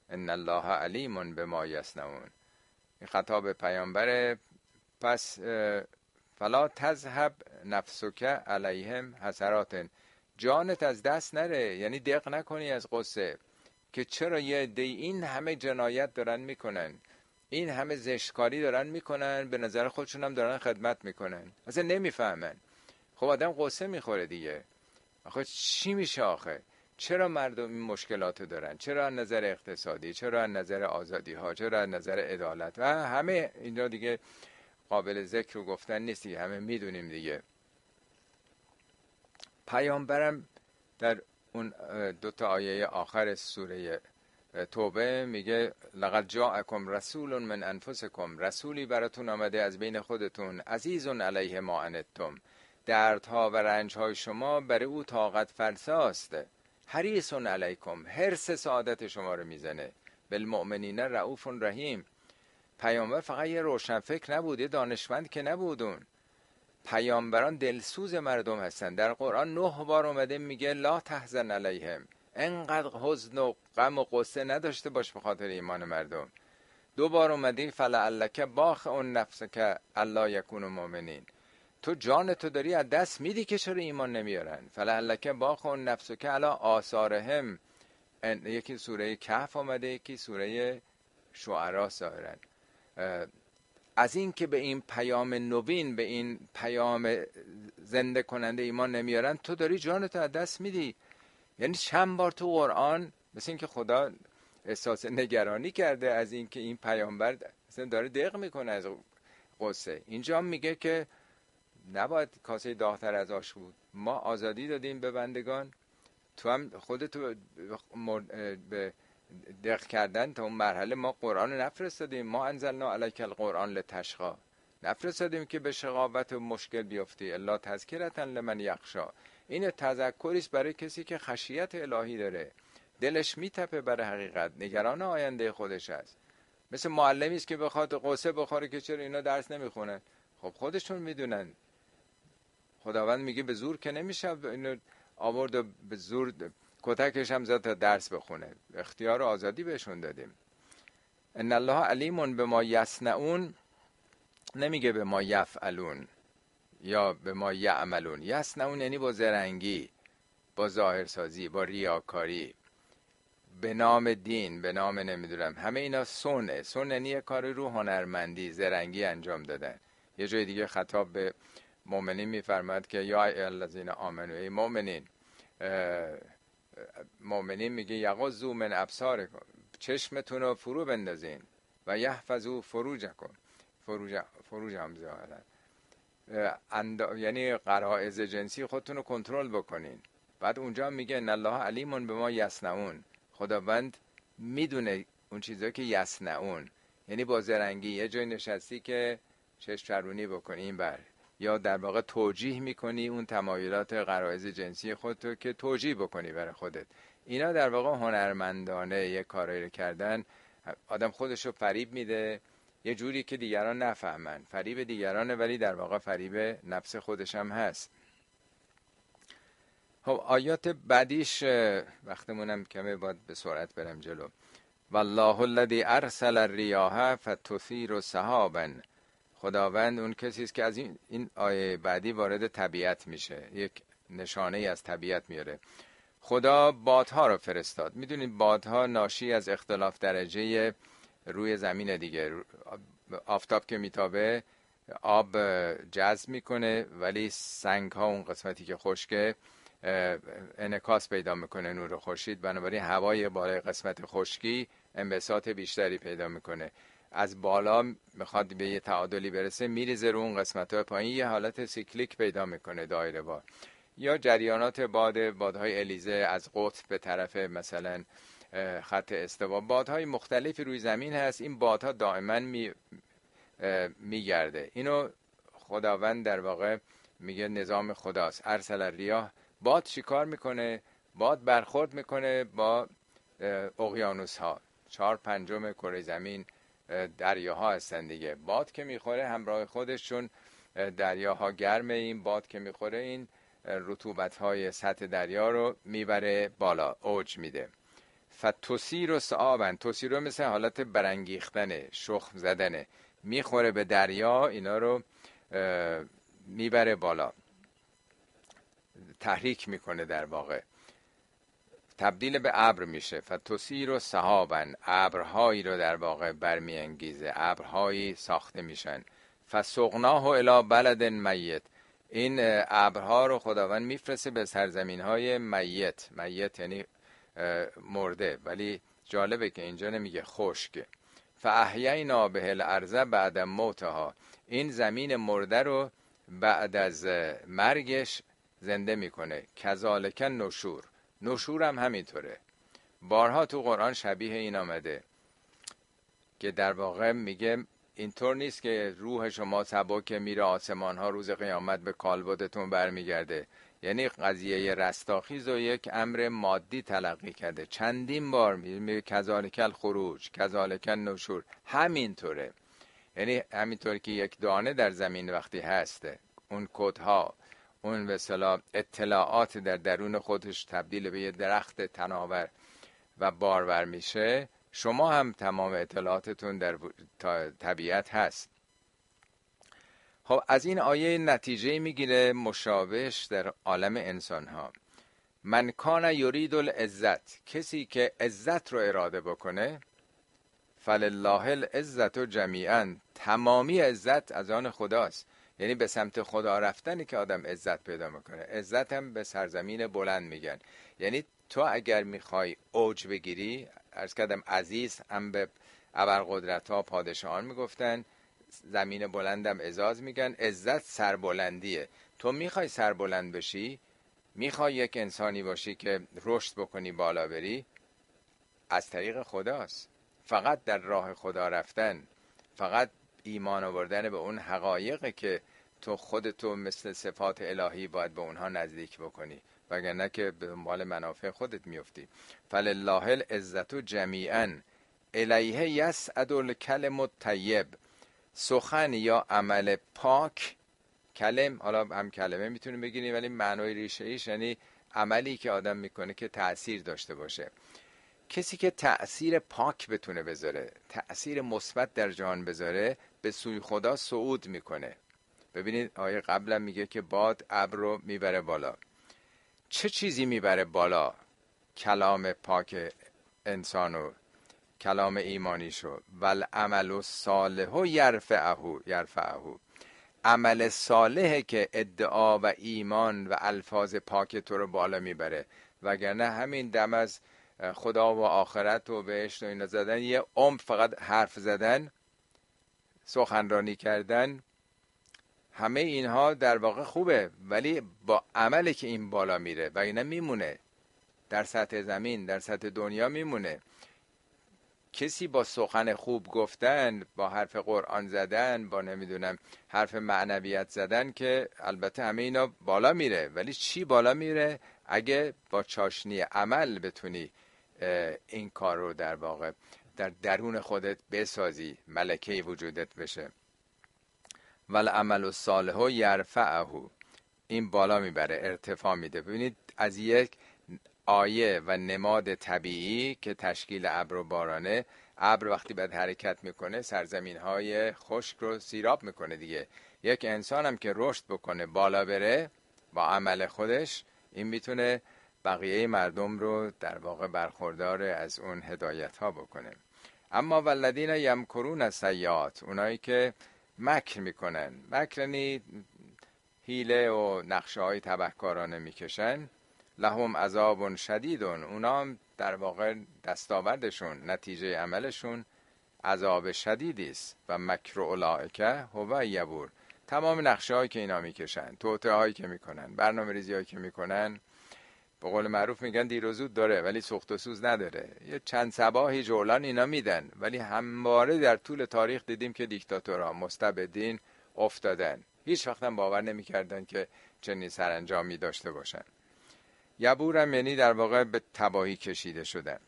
ان الله علیم بما یصنعون. این خطاب پیامبر پس فلا تذهب نفسك علیهم حسرات. جانت از دست نره. یعنی دق نکنی از قصه که چرا یه دی این همه جنایت دارن می‌کنن. این همه زشتکاری دارن می‌کنن. به نظر خودشون هم دارن خدمت می‌کنن. اصلا نمی‌فهمن. خب آدم قصه می‌خوره دیگه. آخه چی میشه آخه؟ چرا مردم این مشکلات دارن؟ چرا از نظر اقتصادی؟ چرا از نظر آزادی ها چرا از نظر عدالت؟ و همه اینا دیگه قابل ذکر و گفتن نیست همه می‌دونیم دیگه. پیامبرم در اون دو تا آیه آخر سوره توبه میگه لقد جاءکم رسول من انفسکم. رسولی براتون آمده از بین خودتون. عزیز علیه ما انتم. دردها و رنجهای شما برای او طاقت فرساست حریص علیکم. حرس سعادت شما رو می‌زنه. بالمؤمنین رعوف رحیم. پیامبر فقط یه روشنفکر نبود یه دانشمند که نبودون پیامبران دلسوز مردم هستن در قرآن نه بار اومده میگه لا تحزن علیهم. انقدر حزن و غم و قصه نداشته باش به خاطر ایمان مردم. دو بار اومدی فلعلک باخ اون نفس که الله یکون مؤمنین. تو جان تو داری از دست میدی که چرا ایمان نمیارن؟ فلعلک باخ اون نفس که علا آثارهم یکی سوره کهف آمده یکی سوره شعرا سایرن از این که به این پیام نوین به این پیام زنده کننده ایمان نمیارن تو داری جانتو از دست میدی. یعنی چند بار تو قرآن مثل اینکه خدا احساس نگرانی کرده از اینکه این پیامبر مثلا داره دق می‌کنه از قصه اینجا میگه که نباید کاسه داغتر از آش بود. ما آزادی دادیم به بندگان. تو هم خودتو به دق کردن تا اون مرحله ما قرآن نفرستادیم. ما انزلنا علیک القرآن لتشقا. نفرستادیم که به شقاوت و مشکل بیفتی. الا تذکرتا لمن یخشا. این تذکریست برای کسی که خشیت الهی داره. دلش میتپه برای حقیقت. نگران آینده خودش است. مثل معلمی است که بخواد قصه بخوره که چرا اینا درس نمی‌خونه خب خودشون می‌دونن. خداوند میگه به زور که نمیشه اینو آورد و به زور کتکش هم زد تا درس بخونه. اختیار و آزادی بهشون دادیم. ان الله علیمون به ما یسنعون نمیگه به ما یفعلون یا به ما یعملون. یسنعون یعنی با زرنگی با ظاهرسازی با ریاکاری. به نام دین به نام نمی‌دونم. همه اینا سونه سون یعنی یه کار رو هنرمندی زرنگی انجام دادن. یه جای دیگه خطاب به مؤمنین میفرماد که یا الذین آمنو ای مؤمنین مؤمنین میگه یغضوا من ابصارکم. چشمتون رو فرو بندازین و یحفظو فروجکم. فروج فروج هم اند... یعنی قرائز جنسی خودتون رو کنترل بکنین. بعد اونجا میگه ان الله علیمون به ما یسنعون خداوند می‌دونه اون چیزایی که یسنعون یعنی با زرنگی یه جای نشستی که چشم چرونی بکنی بر یا در واقع توجیه می‌کنی اون تمایلات قرائز جنسی خودتو که توجیه بکنی برای خودت. اینا در واقع هنرمندانه یه کارایی رو کردن. آدم خودش رو فریب میده. یه جوری که دیگران نفهمن. فریب دیگرانه ولی در واقع فریب نفس خودش هم هست. خب آیات بعدیش وقتمونم کمه باید به سرعت برم جلو. والله الذی ارسل الریاح فتثیر سحابا. خداوند اون کسی است که از این این آیه بعدی وارد طبیعت میشه. یک نشانه ای از طبیعت میاره. خدا بادها رو فرستاد. می‌دونید بادها ناشی از اختلاف درجه روی زمین دیگه. آفتاب که میتابه آب جذب می‌کنه ولی سنگ ها اون قسمتی که خشکه انعکاس پیدا می‌کنه نور خورشید. بنابراین هوای بالای قسمت خشکی انبساط بیشتری پیدا می‌کنه. از بالا می‌خواد به یه تعادلی برسه میریزه رو اون قسمت های پایین یه حالت cyclic پیدا می‌کنه دایره وار. یا جریانات باد بادهای الیزه از قطب به طرف مثلا خط استوا. بادهای مختلفی روی زمین هست این بادها دائما می میگرده. اینو خداوند در واقع میگه نظام خداست. ارسل ریاه باد چیکار می‌کنه؟ باد برخورد می‌کنه با اقیانوس ها چهار پنجم کره زمین دریاها هستن دیگه. باد که می‌خوره همراه خودش چون دریاها گرمه این باد که می‌خوره این رطوبت های سطح دریا رو می‌بره بالا اوج میده. فتوسیر و سعابن توسیر رو مثل حالت برانگیختنه شخم زدنه. می‌خوره به دریا اینا رو می‌بره بالا. تحریک می‌کنه در واقع. تبدیل به ابر میشه. فتوسیر و صحابن. ابرهایی رو در واقع برمیانگیزه. ابرهایی ساخته میشن. فسقناه الی بلد میت. این ابرها رو خداوند میفرسته به سرزمین های میت. میت یعنی مرده. ولی جالبه که اینجا نمیگه خشک. فاحیینا به الارض بعد موتها. این زمین مرده رو بعد از مرگش زنده می‌کنه. کذالک نشور نشور هم همینطوره. بارها تو قرآن شبیه این آمده که در واقع میگه اینطور نیست که روح شما سبک میره آسمان ها روز قیامت به کالبدتون برمیگرده. یعنی قضیه رستاخیز و یک امر مادی تلقی کرده. چندین بار میگه کذالک خروج کذالک نشور همینطوره. یعنی همینطور که یک دانه در زمین وقتی هسته اون کدها اون به اطلاعات در درون خودش تبدیل به یه درخت تناور و بارور میشه. شما هم تمام اطلاعاتتون در طبیعت هست. خب از این آیه نتیجه می‌گیره مشابهش در عالم انسان ها من کان یرید العزت کسی که عزت رو اراده بکنه فلله العزت و جمیعا. تمامی عزت از آن خداست. یعنی به سمت خدا رفتنی که آدم عزت پیدا می‌کنه. عزت هم به سرزمین بلند میگن. یعنی تو اگر می‌خوای اوج بگیری ارز کردم عزیز هم به ابرقدرت ها پادشاهان می‌گفتن زمین بلندم ازاز میگن. عزت سربلندیه. تو می‌خوای سربلند بشی می‌خوای یک انسانی باشی که رشد بکنی بالا بری از طریق خداست. فقط در راه خدا رفتن فقط ایمان آوردن به اون حقایقه که تو خودتو مثل صفات الهی باید به اونها نزدیک بکنی وگرنه که به دنبال منافع خودت میفتی. فلله العزت جمیعا. الیه یسعد الکلم الطیب. سخن یا عمل پاک. کلم حالا هم کلمه می‌تونیم بگیریم ولی معنای ریشه ایش یعنی عملی که آدم می‌کنه که تاثیر داشته باشه. کسی که تأثیر پاک بتونه بذاره تأثیر مثبت در جهان بذاره به سوی خدا صعود می‌کنه. ببینید آیه قبلا میگه که باد ابر رو می‌بره بالا. چه چیزی می‌بره بالا؟ کلام پاک انسانو کلام ایمانیشو ول عمل و صالح و یرفعهو یرفعهو عمل صالحه که ادعا و ایمان و الفاظ پاک تو رو بالا می‌بره. وگرنه همین دم از خدا و آخرت و بهشت و اینا زدن یه عمر فقط حرف زدن سخنرانی کردن همه اینها در واقع خوبه ولی با عملی که این بالا میره و اینا میمونه. در سطح زمین در سطح دنیا میمونه. کسی با سخن خوب گفتن با حرف قرآن زدن با نمی‌دونم حرف معنویت زدن که البته همه اینا بالا میره. ولی چی بالا میره؟ اگه با چاشنی عمل بتونی این کار رو در واقع در درون خودت بسازی ملکه وجودت بشه. ول عمل و صالح یرفعه. این بالا می‌بره ارتفاع میده. ببینید از یک آیه و نماد طبیعی که تشکیل ابر و بارانه ابر وقتی بعد حرکت می‌کنه سرزمین های خشک رو سیراب می‌کنه دیگه. یک انسان هم که رشد بکنه بالا بره با عمل خودش این می‌تونه بقیه مردم رو در واقع برخوردار از اون هدایت ها بکنه. اما ولدین یمکرون سیات اونایی که مکر می‌کنن. مکرنی هیله و نقشه های تبهکارانه می‌کشن. لهم عذاب شدیدون اونا در واقع دستاوردشون نتیجه عملشون عذاب شدیدی است. و مکر اولائکه هو یبور. تمام نقشه هایی که اینا می‌کشن توته هایی که می‌کنن برنامه ریزی هایی که می‌کنن به قول معروف میگن دیر و زود داره ولی سخت و سوز نداره. یه چند سباهی جولان اینا میدن ولی همواره در طول تاریخ دیدیم که دیکتاتورها مستبدین افتادن. هیچ وقت هم باور نمی‌کردن که چنین سرانجامی داشته باشن. یبورم یعنی در واقع به تباهی کشیده شدن.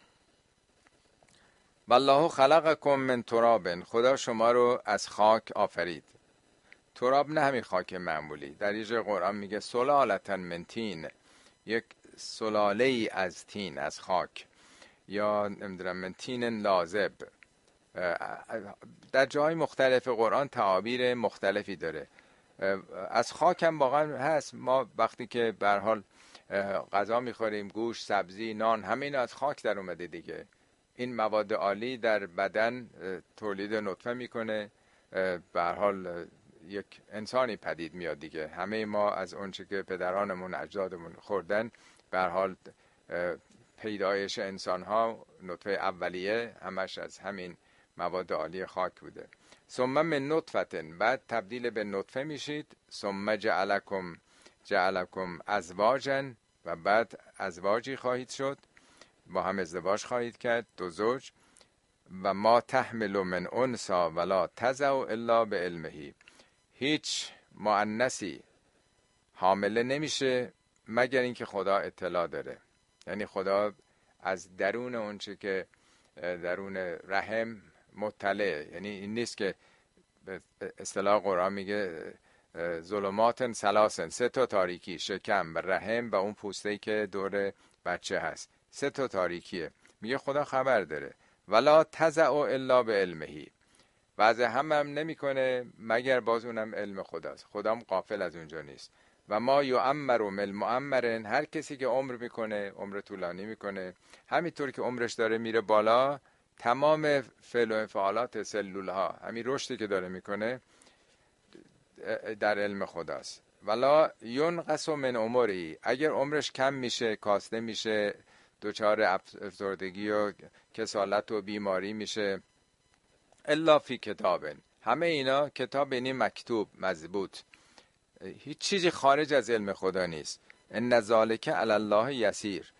والله خلقکم من ترابن خدا شما رو از خاک آفرید. تراب نه همین خاک معمولی. در یه قرآن میگه من تین. یک سلاله ای از تین از خاک یا نمی‌دونم تین لازب. در جای مختلف قرآن تعابیر مختلفی داره. از خاک هم واقعا هست. ما وقتی که به حال غذا می‌خوریم گوش سبزی نان همین از خاک در اومده دیگه. این مواد عالی در بدن تولید نطفه می‌کنه. به حال یک انسانی پدید میاد دیگه. همه ما از اونچه که پدرانمون اجدادمون خوردن به حال پیدایش انسان ها نطفه اولیه همش از همین مواد عالی خاک بوده. ثم من نطفتن. بعد تبدیل به نطفه میشید. ثم جعلکم جعلکم ازواجن و بعد ازواجی خواهید شد. با هم ازدواج خواهید کرد دو زوج. و ما تحمل من انسا ولا تزع الا به علمهی هیچ معنسی حامله نمیشه. مگر اینکه خدا اطلاع داره. یعنی خدا از درون اونچه که درون رحم مطلع. یعنی این نیست که به اصطلاح قرآن میگه ظلمات سلاسن سه تا تاریکی شکم و رحم و اون پوسته که دور بچه هست. سه تا تاریکیه. میگه خدا خبر داره. ولا تزع الا به علمهی و از هم هم نمی‌کنه مگر باز اونم علم خداست. خدام قافل از اونجا نیست. و ما یعمر مل معمرن هر کسی که عمر می‌کنه عمر طولانی می‌کنه. همینطور که عمرش داره میره بالا تمام فعل و انفعالات سلول ها همین رشدی که داره می‌کنه در علم خداست. ولا ینقص من عمری. اگر عمرش کم میشه کاسته میشه دچار افسردگی و کسالت و بیماری میشه. الا فی کتابن. همه اینا کتاب یعنی مکتوب مضبوط. هیچ چیزی خارج از علم خدا نیست. ان ذالک علی الله یسیر.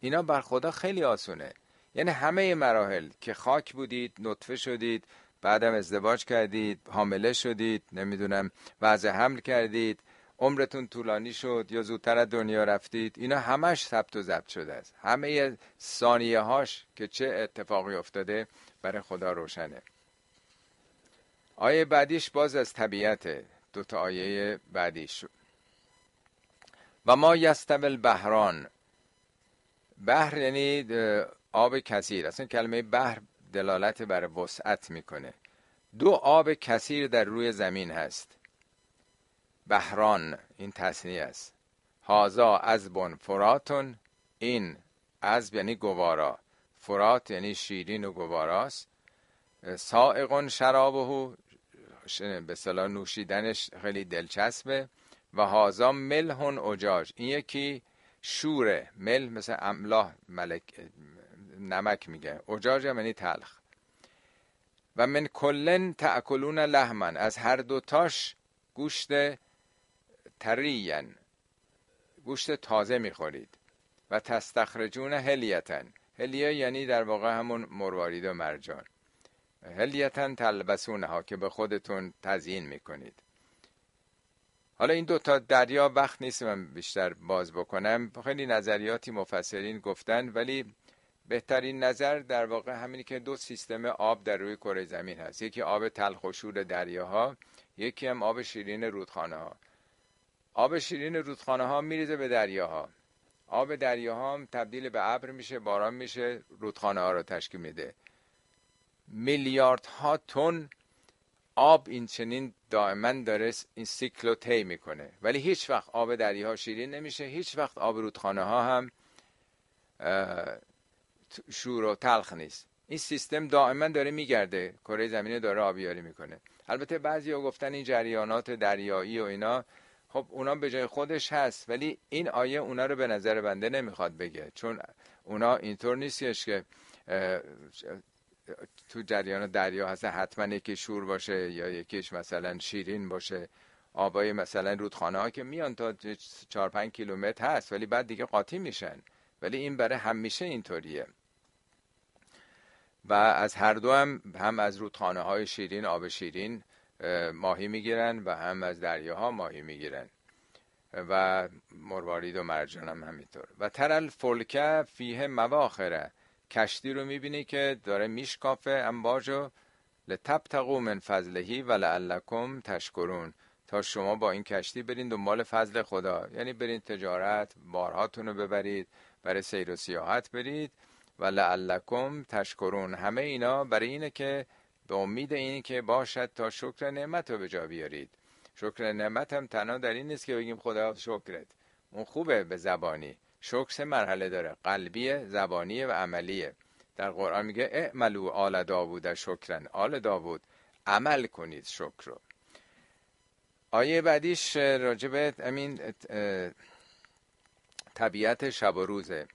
اینا بر خدا خیلی آسونه. یعنی همه مراحل که خاک بودید نطفه شدید بعدم ازدواج کردید حامله شدید نمی‌دونم وضع حمل کردید عمرتون طولانی شد یا زودتر از دنیا رفتید. اینا همش ثبت و ضبط شده است. همه ثانیه هاش که چه اتفاقی افتاده برای خدا روشنه. آیه بعدیش باز از طبیعت دو تا آیه بعدیش و ما یستول بحران بحر یعنی آب کثیر. اصلا کلمه بحر دلالت بر وسعت می‌کنه. دو آب کثیر در روی زمین هست. بحران این تصنیه است. هازا ازبون فراتون. این از یعنی گوارا. فرات یعنی شیرین و گواراست سائقون شرابهو به صلاح نوشیدنش خیلی دلچسبه. و هازا ملهون اجاج. این یکی شوره مل مثل املاح ملک نمک میگه. اجاج یعنی تلخ. و من کلن تأکلون لحمن. از هر دوتاش گوشت ترین گوشت تازه می‌خورید. و تستخرجون هلیتن. هلیه یعنی در واقع همون مروارید و مرجان. هلیتن تلبسونه ها که به خودتون تزیین می‌کنید. حالا این دوتا دریا وقت نیست من بیشتر باز بکنم. خیلی نظریاتی مفسرین گفتن ولی بهترین نظر در واقع همینی که دو سیستم آب در روی کره زمین هست. یکی آب تلخ و شور دریاها یکی هم آب شیرین رودخانه ها آب شیرین رودخانه ها میریزه به دریاها. آب دریاها هم تبدیل به ابر میشه باران میشه رودخانه ها رو تشکیل میده. میلیاردها تن آب این چنین دائما داره این سیکل رو طی می‌کنه. ولی هیچ وقت آب دریاها شیرین نمیشه. هیچ وقت آب رودخانه ها هم شور و تلخ نیست. این سیستم دائما داره میگرده. کره زمینه داره آبیاری می‌کنه. البته بعضی ها گفتن این جریانات دریایی و اینا خب اونا به جای خودش هست ولی این آیه اونا رو به نظر بنده نمی‌خواد بگه. چون اونا اینطور نیستش که تو جریان دریا هست حتما یکی شور باشه یا یکیش مثلا شیرین باشه. آبای مثلا رودخانه ها که میان تا 4 5 کیلومتر هست ولی بعد دیگه قاطی میشن. ولی این برای همیشه اینطوریه. و از هر دو هم هم از رودخانه های شیرین آب شیرین ماهی می‌گیرن و هم از دریاها ماهی می‌گیرن. و مروارید و مرجان هم همینطور. و ترل فلکه فیه مواخره. کشتی رو می‌بینی که داره میشکافه انباجو لتبتقو من فضلهی و لعلکم تشکرون. تا شما با این کشتی برین دنبال فضل خدا. یعنی برین تجارت بارهاتون رو ببرید برای سیر و سیاحت برید و لعلکم تشکرون. همه اینا برای اینه که به امید اینه که باشد تا شکر نعمت رو به جا بیارید. شکر نعمت هم تنها در این نیست که بگیم خدا شکرت. اون خوبه به زبانی. شکر سه مرحله داره. قلبی زبانی و عملیه در قرآن میگه اعملو آل داوود شکرن. آل داوود عمل کنید شکر رو. آیه بعدیش راجبه امین طبیعت شب و روزه.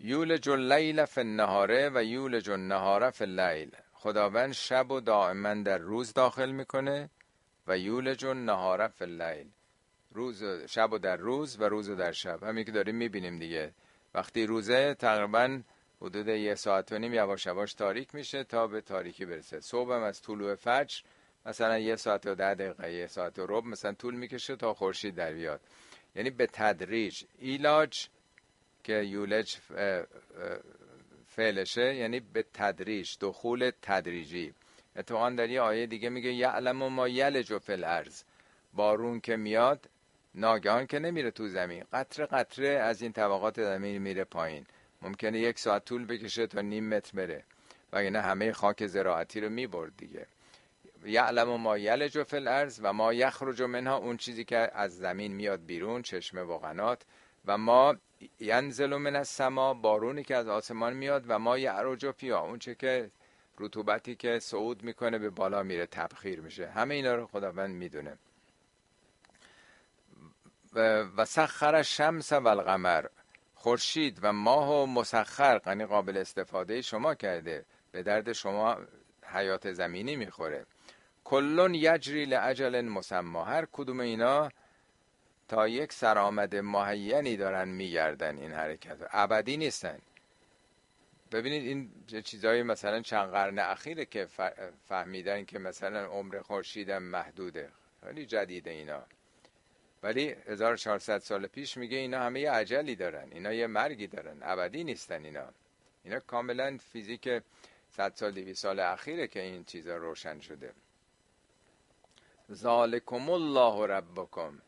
یولج اللیل فی النهاره و یولج النهاره فی اللیل. خداوند شب و دائما در روز داخل می‌کنه و یولج النهاره فی اللیل. روز شب و در روز و روز و در شب. همین که داریم می‌بینیم دیگه. وقتی روزه تقریبا حدود یه ساعت و نیم یواش یواش تاریک میشه تا به تاریکی برسه. صبح از طلوع فجر مثلا یه ساعت و ده دقیقه یه ساعت و رب مثلا طول می‌کشه تا خورشید در بیاد. یعنی به تدریج. ایلاج که یولج فعلشه یعنی به تدریج دخول تدریجی. اتفاقا در یه آیه دیگه میگه یعلم ما یلج فی الارض. بارون که میاد ناگهان که نمیره تو زمین. قطره قطره از این طبقات زمین میره پایین. ممکنه یک ساعت طول بکشه تا نیم متر بره. و اینه همه خاک زراعتی رو می‌برد دیگه. یعلم ما یلج فی الارض و ما یخرج منها. اون چیزی که از زمین میاد بیرون چشمه و قنات و ما ینزل من السما بارونی که از آسمان میاد و ما یعرج فیا اون چه که رطوبتی که صعود می‌کنه به بالا میره تبخیر میشه. همه اینا رو خداوند می‌دونه. و سخر شمس و القمر. خورشید و ماه و مسخر یعنی قابل استفاده شما کرده. به درد شما حیات زمینی می‌خوره. کلون یجری لعجل مسما. هر کدوم اینا تا یک سرآمد معینی دارن میگردن این حرکت. ابدی نیستن. ببینید این چیزایی مثلا چند قرن اخیره که فهمیدن که مثلا عمر خورشیدم محدوده. خیلی جدیده اینا. ولی 1400 سال پیش میگه اینا همه یه عجلی دارن اینا یه مرگی دارن ابدی نیستن اینا. اینا کاملا فیزیک 100 سال 200 سال اخیره که این چیزا روشن شده. ذالکم الله ربکم.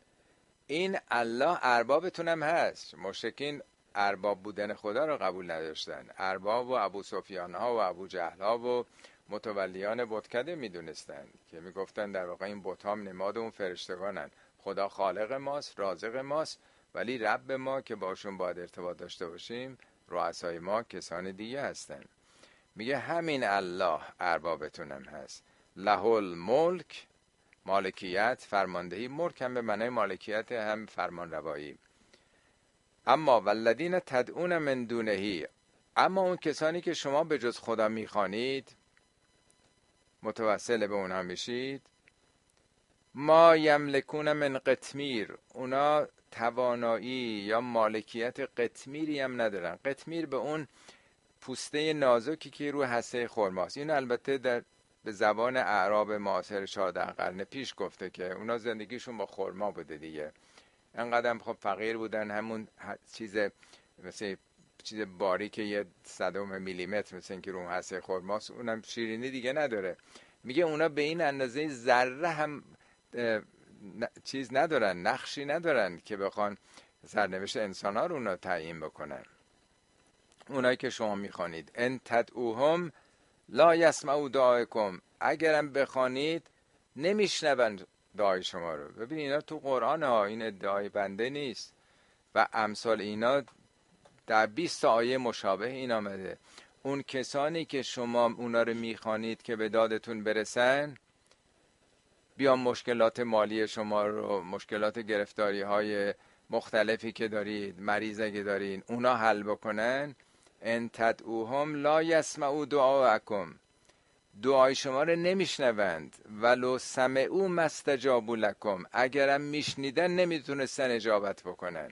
این الله اربابتونم هست. مشکین ارباب بودن خدا رو قبول نداشتن. ارباب و ابو سفیان ها و ابو جهل ها و متولیان بتکده می‌دونستن که می‌گفتن در واقع این بت نماد اون فرشتگانن. خدا خالق ماست رازق ماست ولی رب ما که باشون باید ارتباط داشته باشیم رؤسای ما کسان دیگه هستن. میگه همین الله اربابتونم هست. له الملک مالکیت فرماندهی ملک هم به معنای مالکیت هم فرمان روایی اما والذین تدعون من دونهی اما اون کسانی که شما به جز خدا می‌خوانید متوسل به اونها میشید ما یملکون من قطمیر. اونا توانایی یا مالکیت قطمیری هم ندارن. قطمیر به اون پوسته نازکی که رو حسه خرماست. این البته در به زبان اعراب معاصر 14 قرن پیش گفته که اونا زندگیشون با خرما بوده دیگه. انقدر خب فقیر بودن همون چیز مثل چیز باریک یه صدم میلیمتر مثل اینکه رو حسه خرماست. اونم شیرینی دیگه نداره. میگه اونا به این اندازه ذره هم چیز ندارن نقشی ندارن که بخوان سرنوشت انسان ها رو اونا تعیین بکنن. اونایی که شما می‌خوانید. ان تدعوهم لا یسمعو دعایکم اگرم بخوانید نمیشنوند دعای شما رو. ببین اینا تو قرآن ها این ادعای بنده نیست. و امثال اینا در 20 آیه مشابه این آمده. اون کسانی که شما اونا رو می‌خوانید که به دادتون برسن بیان مشکلات مالی شما رو مشکلات گرفتاری های مختلفی که دارید مریض اگه دارین اونا حل بکنن. ان تدعوهم لا یسمعوا دعاءکم دعای شما رو نمیشنوند. ولو سمعوا مستجابوا لکم. اگرم میشنیدن نمی‌تونستن اجابت بکنن.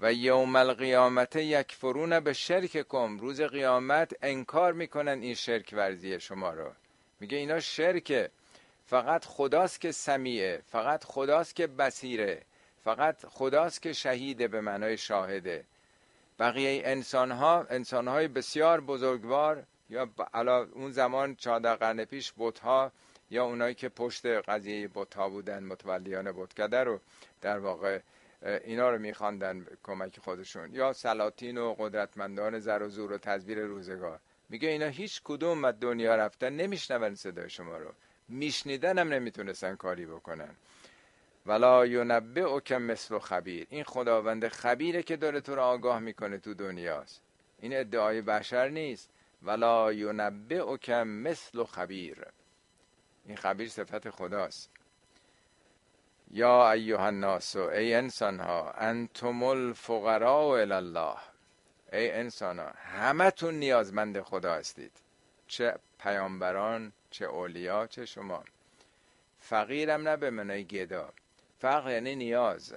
و یوم القیامت یکفرون به شرک کم روز قیامت انکار می‌کنن این شرک ورزی شما رو. میگه اینا شرکه. فقط خداست که سمیعه فقط خداست که بصیره فقط خداست که شهیده به معنای شاهده. بقیه انسان ها انسان های بسیار بزرگوار یا اون زمان چهارده قرن پیش بوت ها یا اونایی که پشت قضیه بوت ها بودن متولیان بتکده رو در واقع اینا رو میخواندن کمک خودشون. یا سلاطین و قدرتمندان زر و زور و تزبیر روزگار. میگه اینا هیچ کدوم از دنیا رفتن نمیشنون صدای شما رو. میشنیدن هم نمی‌تونستن کاری بکنن. ولا ینبه او مثل خبیر این خداوند خبیره که داره تو رو آگاه می‌کنه تو دنیاست. این ادعای بشر نیست. ولا ینبه او مثل خبیر این خبیر صفت خداست. یا ایها الناس ای انسان ها انتم الفقراء الله ای انسان ها همه تون نیازمند خدا هستید. چه پیامبران چه اولیا چه شما. فقیرم نه به منای گدا. فقر یعنی نیاز.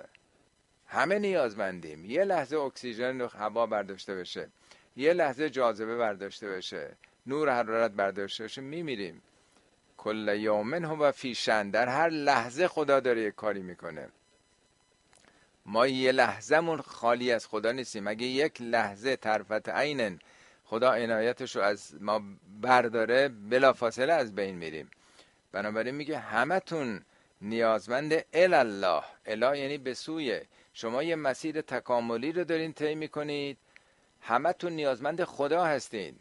همه نیازمندیم. یه لحظه اکسیژن هوا برداشته بشه. یه لحظه جاذبه برداشته بشه. نور حرارت برداشته بشه. میمیریم. کل یومن هو فیشن. در هر لحظه خدا داره یه کاری می‌کنه. ما یه لحظهمون خالی از خدا نیستیم. اگه یک لحظه طرفت عینن خدا عنایتش رو از ما برداره بلافاصله از بین میریم. بنابراین میگه همتون نیازمند الله اله یعنی به سوی. شما یه مسیر تکاملی رو دارین طی می‌کنید. همتون نیازمند خدا هستین.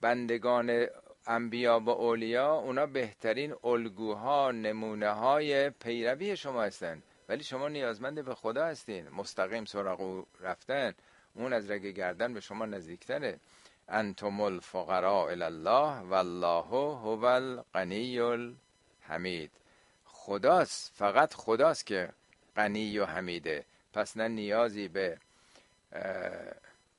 بندگان انبیا و اولیا اونا بهترین الگوها نمونه های پیروی شما هستن. ولی شما نیازمند به خدا هستین. مستقیم سراغ رفتن. اون از رگ گردن به شما نزدیکتره. انتم الفقراء الله والله هو الغنی الحمید. خداست فقط خداست که غنی و حمیده. پس نه نیازی به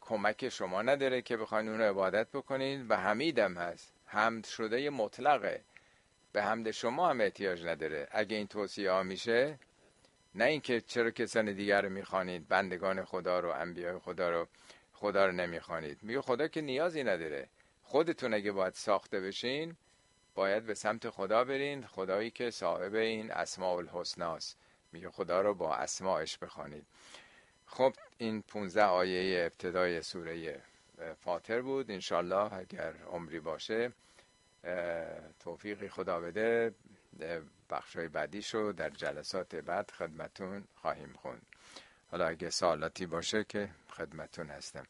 کمک شما نداره که بخواین اون رو عبادت بکنین. و حمیدم هست. حمد شده مطلقه. به حمد شما هم احتیاج نداره. اگه این توصیه ها میشه نه اینکه چرا کسان دیگر رو می‌خوانید. بندگان خدا رو انبیاء خدا رو. خدا رو نمی‌خوانید. میگه خدا که نیازی نداره. خودتون اگه باید ساخته بشین باید به سمت خدا برین خدایی که صاحب این اسماء الحسناست. میگه خدا رو با اسماعش بخوانید. خب این 15 آیه ابتدای سوره فاطر بود. انشالله اگر عمری باشه توفیقی خدا بده. بخشای بعدی شو در جلسات بعد خدمتون خواهیم خوند. حالا اگه سوالاتی باشه که خدمتون هستم.